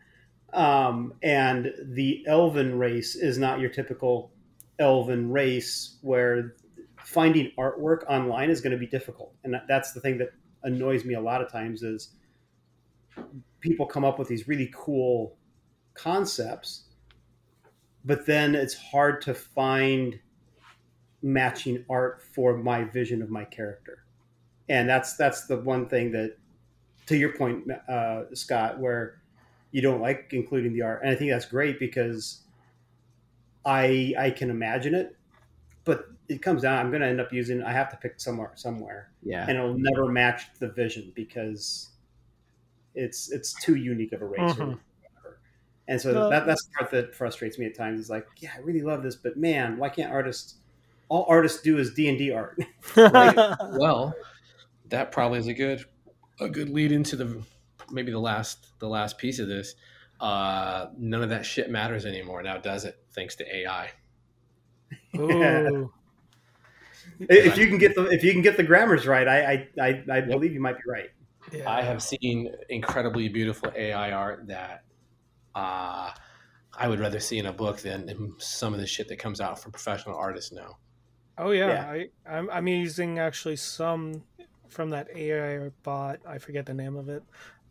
Um, and the elven race is not your typical elven race where finding artwork online is going to be difficult. And that's the thing that annoys me a lot of times is people come up with these really cool concepts, but then it's hard to find matching art for my vision of my character. And that's that's the one thing that, to your point, uh, Scott, where you don't like including the art, and I think that's great because I I can imagine it, but it comes down. I'm going to end up using. I have to pick somewhere somewhere, Yeah. and it'll never match the vision because it's it's too unique of a race. or Mhm. And so No. that, that's the part that frustrates me at times. Is like, yeah, I really love this, but man, why can't artists? All artists do is D and D art. well, that probably is a good a good lead into the maybe the last the last piece of this. Uh, none of that shit matters anymore now, does it? Thanks to AI. Ooh. if you can get the if you can get the grammars right, I I, I, I believe you might be right. Yeah. I have seen incredibly beautiful AI art that uh, I would rather see in a book than some of the shit that comes out from professional artists now. Oh yeah, Yeah. I I'm, I'm using actually some from that AI bot. I forget the name of it.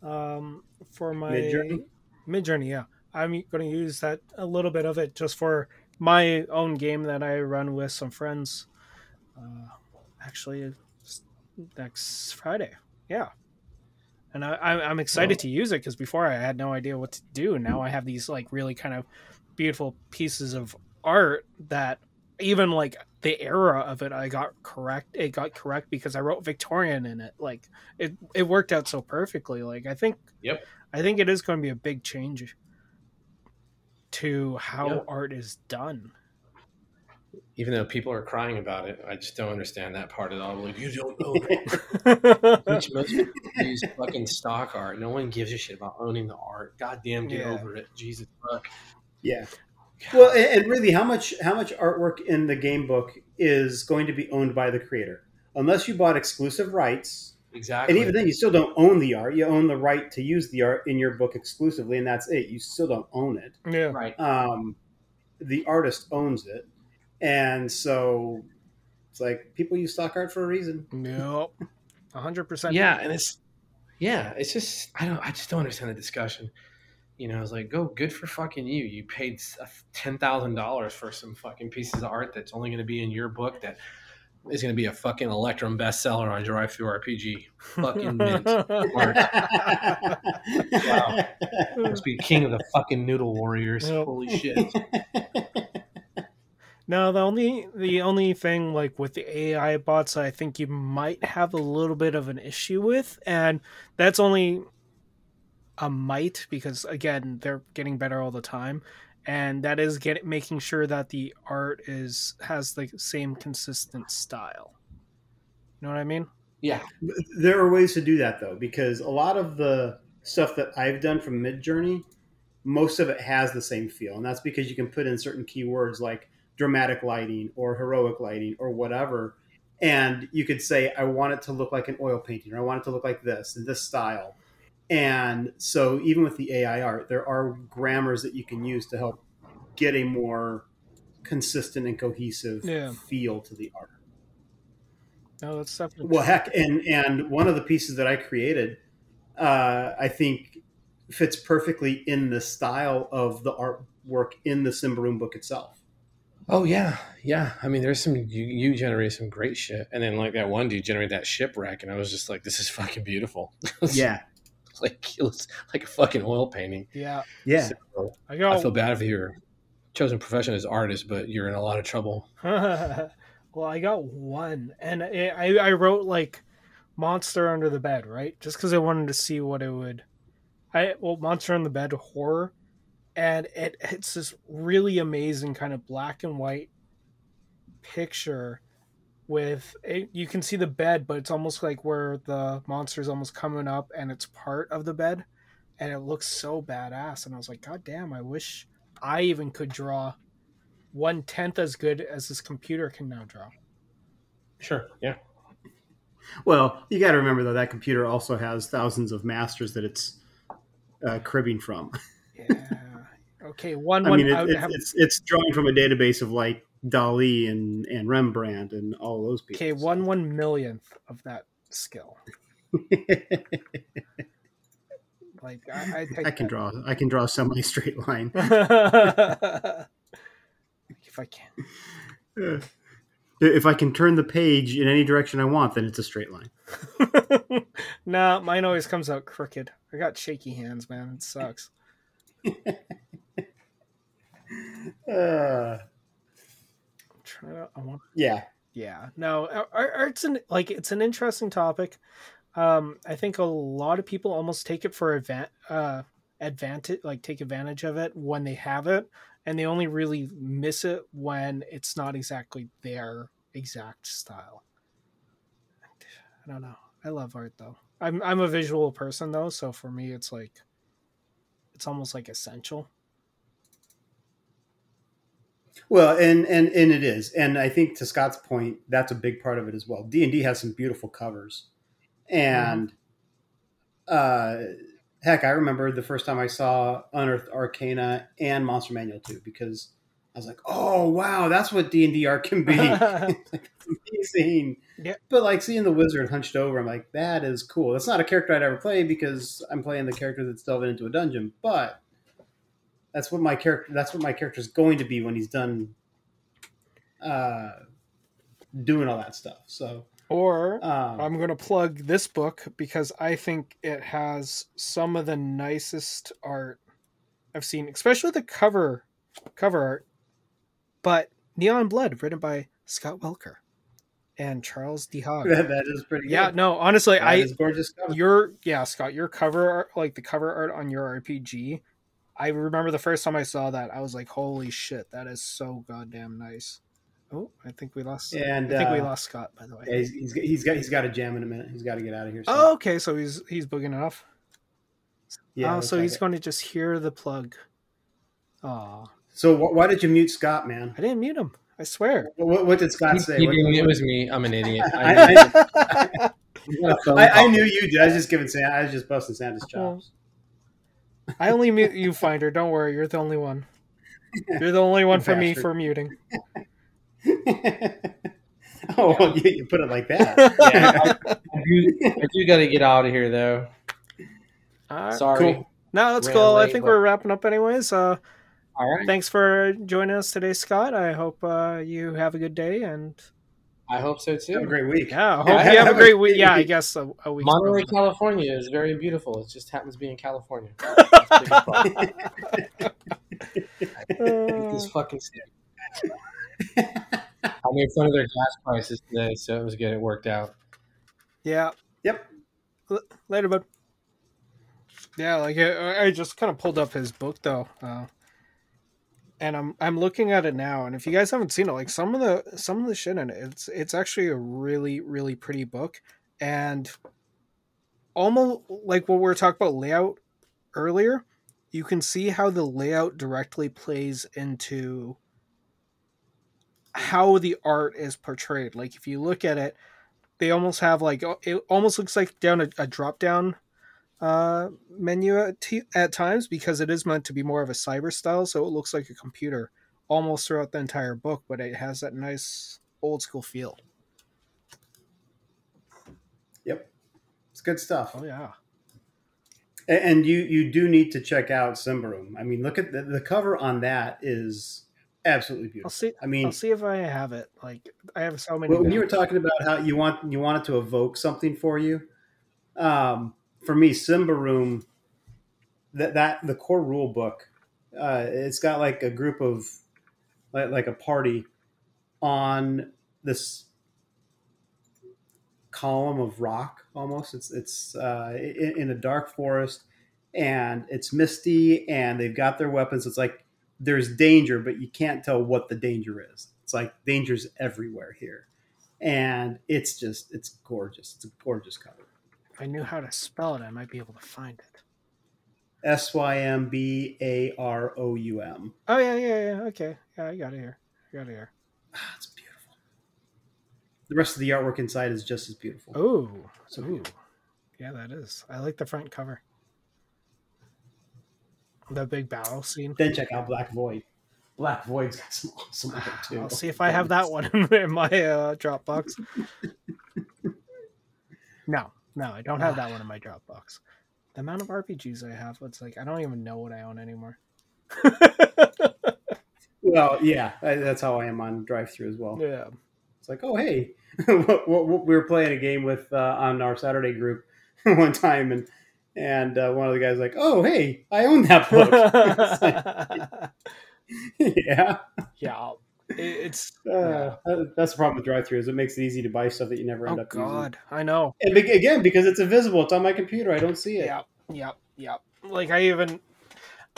Um, for my Midjourney? Midjourney, yeah, I'm going to use that a little bit of it just for my own game that I run with some friends. Uh, actually, next Friday, yeah. And I, I'm I'm excited to use it because before I had no idea what to do. Now I have these like really kind of beautiful pieces of art that even like the era of it I got correct it got correct because I wrote Victorian in it like it it worked out so perfectly like I think Yep. I think it is going to be a big change to how Yep. art is done Even though people are crying about it, I just don't understand that part at all. Like, you don't know it. Which most people use fucking stock art. No one gives a shit about owning the art. God damn, get Yeah. over it. Jesus fuck. Yeah. Well, and, and really, how much how much artwork in the game book is going to be owned by the creator? Unless you bought exclusive rights, Exactly. and even then, you still don't own the art. You own the right to use the art in your book exclusively, and that's it. You still don't own it. yeah right. Um, the artist owns it, and so it's like people use stock art for a reason. no 100% Yeah, and it's yeah, it's just I don't I just don't understand the discussion. You know, it's like, go good for fucking you. You paid uh, ten thousand dollars for some fucking pieces of art that's only going to be in your book that is going to be a fucking Electrum bestseller on DriveThruRPG. Fucking mint. Wow. Must be king of the fucking noodle warriors. Yep. Holy shit! No, the only the only thing like with the AI bots I think you might have a little bit of an issue with, and that's only a might because again they're getting better all the time, and that is getting making sure that the art is has the same consistent style. You know what I mean? Yeah, there are ways to do that though, because a lot of the stuff that I've done from Midjourney, most of it has the same feel, and that's because you can put in certain keywords like dramatic lighting or heroic lighting or whatever, and you could say, I want it to look like an oil painting, or I want it to look like this in this style. And so, even with the AI art, there are grammars that you can use to help get a more consistent and cohesive Yeah. feel to the art. No, that's definitely Well, heck, and and one of the pieces that I created, uh, I think, fits perfectly in the style of the artwork in the Symbaroum book itself. Oh yeah, yeah. I mean, there's some you, you generate some great shit, and then like that one dude generated that shipwreck, and I was just like, this is fucking beautiful. like it was like a fucking oil painting. yeah. yeah. So, I got I feel bad for your chosen profession as artist, but you're in a lot of trouble. well, I got one, and I, I I wrote like monster under the bed, right? Just because I wanted to see what it would. I well, monster on the bed horror, and it it's this really amazing kind of black and white picture with it, you can see the bed, but it's almost like where the monster is almost coming up, and it's part of the bed. and it looks so badass. And I was like, God damn, I wish I even could draw one tenth as good as this computer can now draw. Sure. Yeah. Well, you got to remember though that computer also has thousands of masters that it's uh, cribbing from. Yeah. Okay. One. I one. mean, it, I would it's, have- it's it's drawing from a database of like Dali and and Rembrandt and all those people. okay. One one millionth of that skill. Like I, I I can draw. I can draw a semi straight line. if I can. If I can turn the page in any direction I want, then it's a straight line. nah, mine always comes out crooked. I got shaky hands, man. It sucks. Uh, I want. yeah, Yeah. No, art's an like it's an interesting topic. Um, I think a lot of people almost take it for advan- uh, advantage, like take advantage of it when they have it, and they only really miss it when it's not exactly their exact style. I don't know. I love art though. I'm I'm a visual person though, so for me it's like it's almost like essential. Well, and and and it is, and I think to Scott's point, that's a big part of it as well. D and D has some beautiful covers, and uh, heck, I remember the first time I saw Unearthed Arcana and Monster Manual two because I was like, oh wow, that's what D and D art can be. Like, amazing. Yeah. But like seeing the wizard hunched over, I'm like, that is cool. That's not a character I'd ever play because I'm playing the character that's delving into a dungeon, but that's what my character that's what my character is going to be when he's done uh doing all that stuff. So or um, I'm going to plug this book because I think it has some of the nicest art I've seen, especially the cover cover art. But Neon Blood, written by Scott Welker and Charles D. Hogg. that, is pretty yeah, good. no, honestly, That I is gorgeous cover. your yeah, Scott, your cover art, like the cover art on your RPG. I remember the first time I saw that, I was like, "Holy shit, that is so goddamn nice." Oh, I think we lost. And I think we uh, lost Scott, by the way. yeah, he's, he's, he's got he's got a jam in a minute. He's got to get out of here. soon. Oh, okay. So he's he's booging it off. yeah. oh, so like he's it. going to just hear the plug. Oh, So wh- why did you mute Scott, man? I didn't mute him. I swear. What, what did Scott He- say? he What- didn't- it was me. I'm an idiot. I, I, I, got a phone I, I knew you did. I was just giving Santa. I was just busting Santa's chops. I only mute you, Finder. Don't worry, you're the only one. You're the only one for me for muting. oh, well, you, you put it like that. Yeah, I, I do, do got to get out of here though. All right. Sorry. Cool. No, that's Ran cool. I think but- we're wrapping up anyways. Uh, All right. thanks for joining us today, Scott. I hope uh, you have a good day and I hope so too. Have a great week. yeah, I hope Yeah, you have a have a great week. great Yeah, I guess a, a week. Monterey, California is very beautiful. It just happens to be in California. That's the biggest problem. this fucking state. I made fun of their gas prices today, so it was good. It worked out. Yeah. Yep. L- later, bud. Yeah, like I, I just kind of pulled up his book though, uh, and I'm I'm looking at it now. And if you guys haven't seen it, like some of the some of the shit in it, it's it's actually a really really pretty book, and almost like what we were talking about layout earlier. You can see how the layout directly plays into how the art is portrayed. Like if you look at it, they almost have like it almost looks like down a, a drop down uh, menu at, t- at times because it is meant to be more of a cyber style, so it looks like a computer almost throughout the entire book, but it has that nice old school feel. Yep. It's good stuff. Oh yeah, And you you do need to check out Symbaroum. I mean, look at the, the cover on that is absolutely beautiful. I'll see. I mean, I'll see if I have it. Like I have so many. when you were talking about how you want you want it to evoke something for you, um, for me, Symbaroum, that that the core rule book, uh, it's got like a group of like, like a party on this column of rock almost. It's it's uh, in, in a dark forest and it's misty and they've got their weapons. It's like there's danger but you can't tell what the danger is. It's like danger's everywhere here. And it's just it's gorgeous. It's a gorgeous cover if I knew how to spell it, I might be able to find it. S Y M B A R O U M. Oh yeah, yeah, yeah. Okay, yeah, I got it here. I got it here. Ah, it's beautiful. The rest of the artwork inside is just as beautiful. Oh, So ooh. beautiful. yeah, that is. I like the front cover. The big battle scene. Then check out Black Void. Black Void's got some awesome art too. I'll see if I have that one in my uh, Dropbox. no, no, I don't have that one in my Dropbox. The amount of RPGs I have, it's like I don't even know what I own anymore. Well, yeah, that's how I am on drive through as well. yeah. It's like, oh hey, we were playing a game with uh, on our Saturday group one time, and and uh, one of the guys like, oh hey, I own that book. Like, yeah, yeah, it's. uh, Yeah. that's the problem with drive through is it makes it easy to buy stuff that you never end Oh up using. God, I know. And again, because it's invisible, it's on my computer. I don't see it. Yep, yep, yep. Like I even,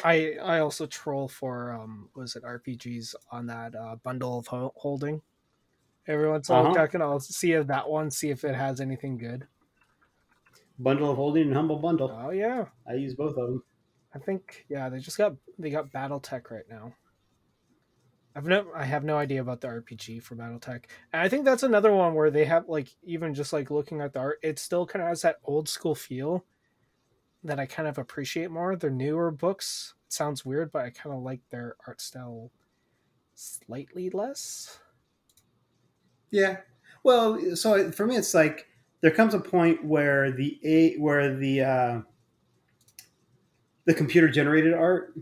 I I also troll for um, was it RPGs on that uh, bundle of ho- holding. Every once in a while, Uh-huh. checking, I'll see if that one, see if it has anything good. Bundle of holding and humble bundle. Oh yeah, I use both of them. I think yeah, they just got they got BattleTech right now. I've no I have no idea about the RPG for BattleTech. And I think that's another one where they have like even just like looking at the art, it still kind of has that old school feel that I kind of appreciate more. Their newer books it sounds weird, but I kind of like their art style slightly less. Yeah. Well, so for me, it's like there comes a point where the a where the uh, the computer generated art,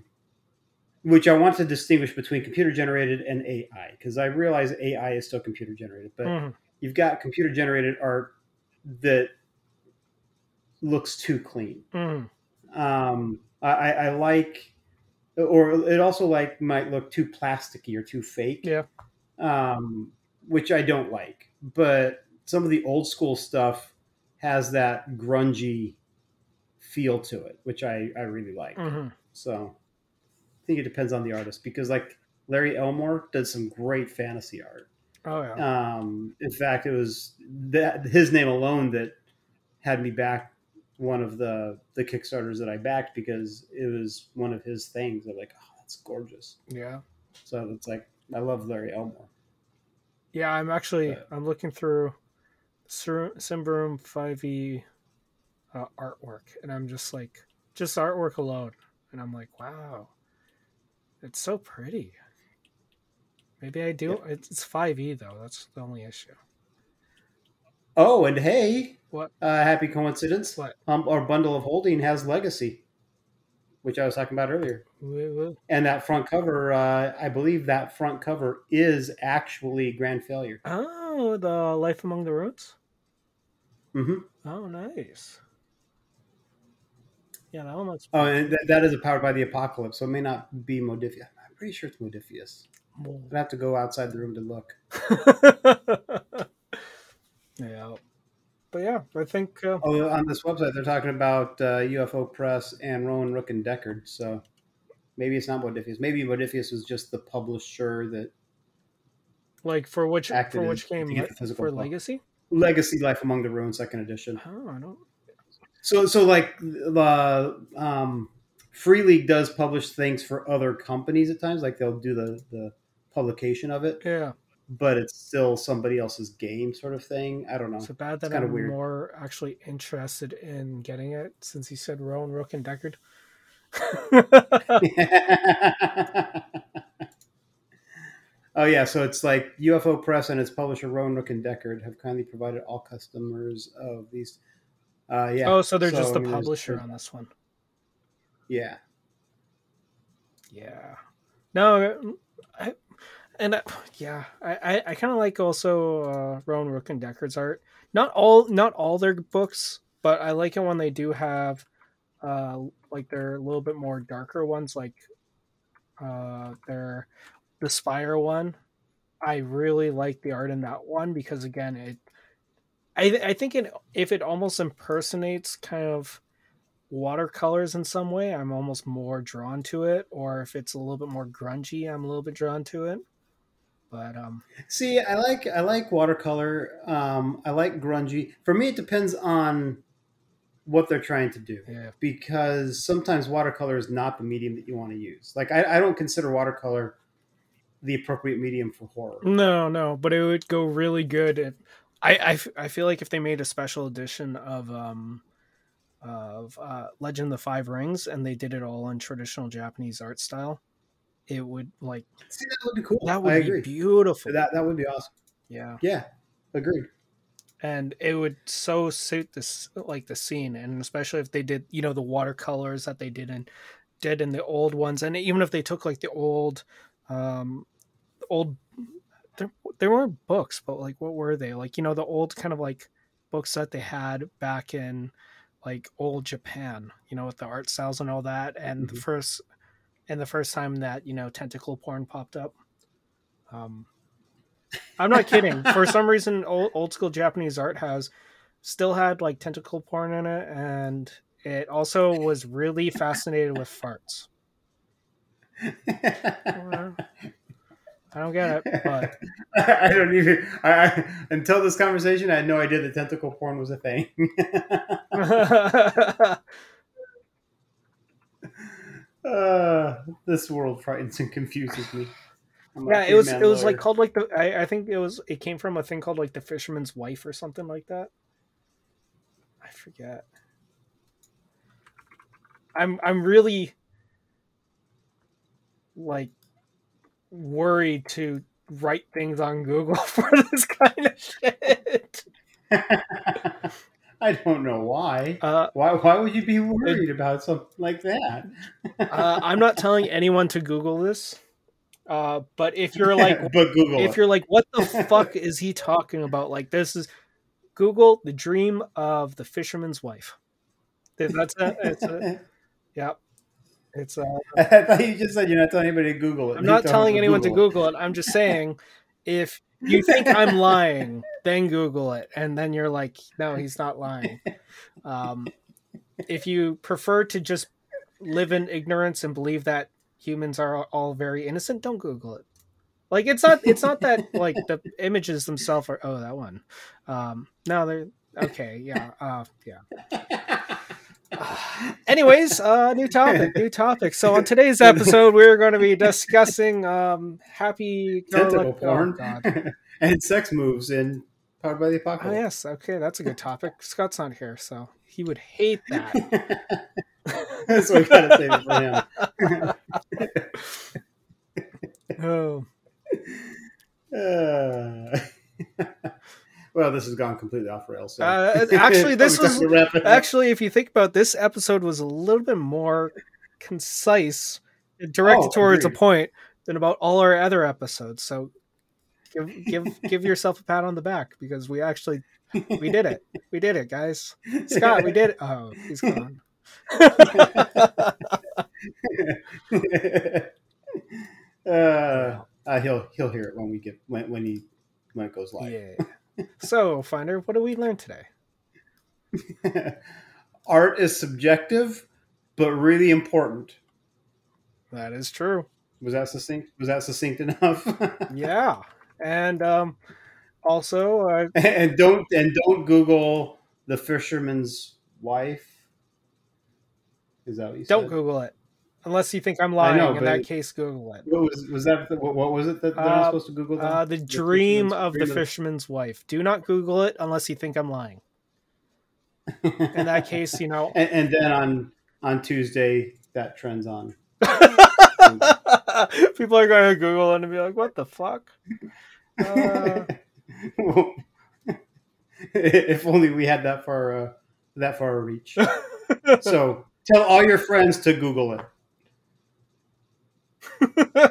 which I want to distinguish between computer generated and AI, because I realize AI is still computer generated, but Mhm. you've got computer generated art that looks too clean. Mhm. Um, I, I like, or it also like might look too plasticky or too fake. Yeah. Um, which I don't like. But some of the old school stuff has that grungy feel to it, which I I really like. Mhm. So think it depends on the artist because like Larry Elmore does some great fantasy art. Oh yeah. Um, in fact, it was that his name alone that had me back one of the the Kickstarters that I backed because it was one of his things. I'm like, oh, that's gorgeous. yeah. So it's like I love Larry Elmore. Yeah, I'm actually But- I'm looking through Symbaroum 5e uh, artwork, and I'm just like, just artwork alone, and I'm like, wow, it's so pretty. Maybe I do. It's, it's 5e though. That's the only issue. Oh, and hey, What? uh, happy coincidence! What? Um, our bundle of holding has Legacy, which I was talking about earlier. And that front cover, uh, I believe that front cover is actually Grand Failure. Oh, the Life Among the Ruins. hmm Oh, nice. Yeah, that one looks. Oh, and that, that is a powered by the apocalypse, so it may not be Modiphius. I'm pretty sure it's Modiphius. cool. I'd have to go outside the room to look. yeah, but yeah, I think. Uh, Oh, on this website, they're talking about uh, UFO Press and Rowan Rook and Decard. So maybe it's not Modiphius. Maybe Modiphius was just the publisher that Like for which for which game? to get the physical for. Legacy? Legacy Life Among the Ruins Second Edition. Oh, I don't. So, so like the um, Free League does publish things for other companies at times. Like they'll do the the publication of it, Yeah, but it's still somebody else's game, sort of thing. I don't know. it's so bad that kinda I'm weird. more actually interested in getting it since you said Rowan, Rook, and Decard. oh yeah, so it's like UFO Press and its publisher Rowan Rook and Decard have kindly provided all customers of these. Uh, yeah. oh, so they're just So, the I mean, publisher on this one. Yeah. Yeah. No, I, and I, yeah, I, I, I kind of like also uh, Rowan Rook and Decard's art. Not all, not all their books, but I like it when they do have, uh, like they're a little bit more darker ones, like, uh, their the Spire one. I really like the art in that one because again, it, I, I think it if it almost impersonates kind of watercolors in some way, I'm almost more drawn to it. Or if it's a little bit more grungy, I'm a little bit drawn to it. But um, See, I like I like watercolor. Um, I like grungy. For me, it depends on what they're trying to do Yeah. because sometimes watercolor is not the medium that you want to use. Like I, I don't consider watercolor the appropriate medium for horror. No, no, but it would go really good. If, I, I, f- I feel like if they made a special edition of um of uh, Legend of the Five Rings and they did it all in traditional Japanese art style, it would like See, that would be cool. that would I be agree. beautiful. That that would be awesome. yeah, Yeah, agreed. and it would so suit this like the scene, and especially if they did you know the watercolors that they did in did in the old ones, and even if they took like the old um old there, there weren't books but like what were they? Like you know the old kind of like books that they had back in like old japan you know with the art styles and all that and the Mhm. first and the first time that you know tentacle porn popped up. Um i'm not kidding. For some reason old, old school japanese art has still had like tentacle porn in it and it also was really fascinated with farts. Well, i don't get it but I don't even. I, I, until this conversation, I had no idea that tentacle porn was a thing. uh, this world frightens and confuses me. I'm yeah it was it was like called like the I, I think it was it came from a thing called like the fisherman's wife or something like that i forget i'm i'm really like worried to write things on google for this kind of shit I don't know why. uh, Why? Why would you be worried about something like that? uh, i'm not telling anyone to google this uh, but if you're like but Google. if it. you're like, what the fuck is he talking about? Like, this is Google the dream of the fisherman's wife. That's a, it's a, yeah, it's a. I thought you just said you're not telling anybody to Google it. I'm You not telling them anyone to it. Google it. I'm just saying, if you think I'm lying, then Google it, and then you're like, no, he's not lying. Um, if you prefer to just live in ignorance and believe that humans are all very innocent, don't Google it. Like it's not it's not that like the images themselves are oh that one. Um no they're okay, yeah. Uh yeah. Anyways, uh new topic, new topic. So on today's episode we're going to be discussing um happy Tentacle oh, porn God. and sex moves in Powered by the Oh Apocalypse. yes, okay, that's a good topic. Scott's not here, so he would hate that. That's why we gotta save it for him. oh. Uh, well, this has gone completely off rails. So. Uh, actually, this was- to wrap it up. Actually, if you think about it, this episode was a little bit more concise, directed Oh, towards a point than about all our other episodes. So give give give yourself a pat on the back because we actually we did it. We did it, guys. Scott, we did it. Oh, he's gone. uh, uh, he'll he'll hear it when we get when when he when it goes live. yeah. So, Finder, what did we learn today? Art is subjective, but really important. That is true. Was that succinct? Was that succinct enough? Yeah, and um, also, uh, and don't and don't Google the fisherman's wife. Is that what you don't said? Google it unless you think I'm lying. know, In that it- case, Google it. What was was that? What, what was it that, that I'm Uh, supposed to Google? Uh, the The dream of the fisherman's wife. Do not Google it unless you think I'm lying. In that case, you know. and, and then on on Tuesday that trends on. People are going to Google it and be like, "What the fuck?" Uh, if only we had that far uh, that far reach. So tell all your friends to Google it.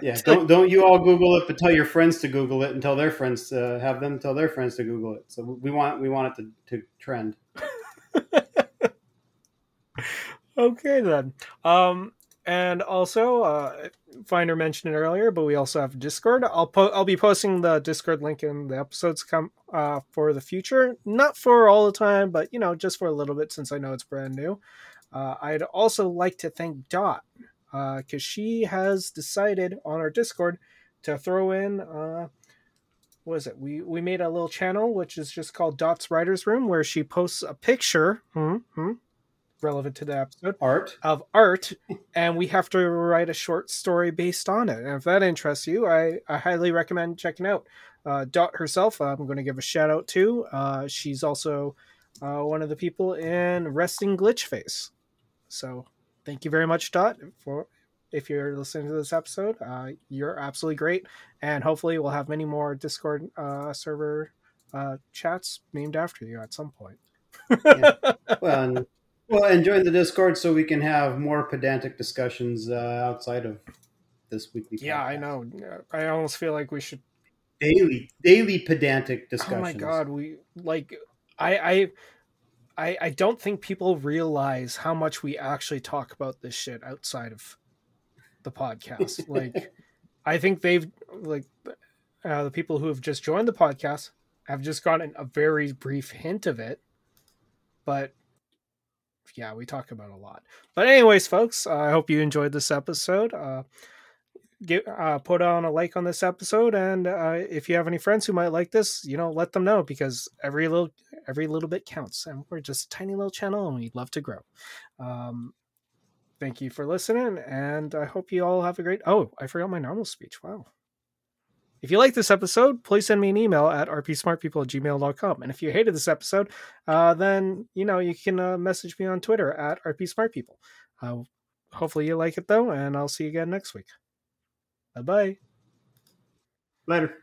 Yeah, don't don't you all Google it, but tell your friends to Google it and tell their friends to have them tell their friends to Google it. So we want we want it to, to trend. okay then. Um, and also, uh, Finder mentioned it earlier, but we also have Discord. I'll po- I'll be posting the Discord link in the episodes come uh, for the future, not for all the time, but you know, just for a little bit since I know it's brand new. Uh, I'd also like to thank Dot because she has decided on our Discord to throw in. Uh, what is it? We we made a little channel which is just called Dot's Writers Room, where she posts a picture. Hmm, hmm, relevant to the episode Art. of art, and we have to write a short story based on it. And if that interests you, I, I highly recommend checking out uh, Dot herself. I'm going to give a shout out to. Uh, she's also uh, one of the people in Resting Glitch Face. So thank you very much, Dot, for if you're listening to this episode. Uh, you're absolutely great, and hopefully we'll have many more Discord uh, server uh, chats named after you at some point. Yeah. Well, and, well, and join the Discord so we can have more pedantic discussions uh, outside of this weekly. Yeah, I know. I almost feel like we should Daily, daily pedantic discussions. Oh my god, we like I I I I don't think people realize how much we actually talk about this shit outside of the podcast. like I think they've like uh, the people who have just joined the podcast have just gotten a very brief hint of it. But yeah, we talk about a lot. But anyways, folks, uh, I hope you enjoyed this episode. Uh Get, uh, put on a like on this episode and uh, if you have any friends who might like this you know let them know because every little every little bit counts and we're just a tiny little channel and we'd love to grow. Um, thank you for listening and i hope you all have a great oh i forgot my normal speech wow. If you like this episode please send me an email at rpsmartpeople at gmail.com and if you hated this episode uh, then you know you can uh, message me on twitter at rpsmartpeople. Uh, hopefully you like it though and i'll see you again next week Bye bye. Later.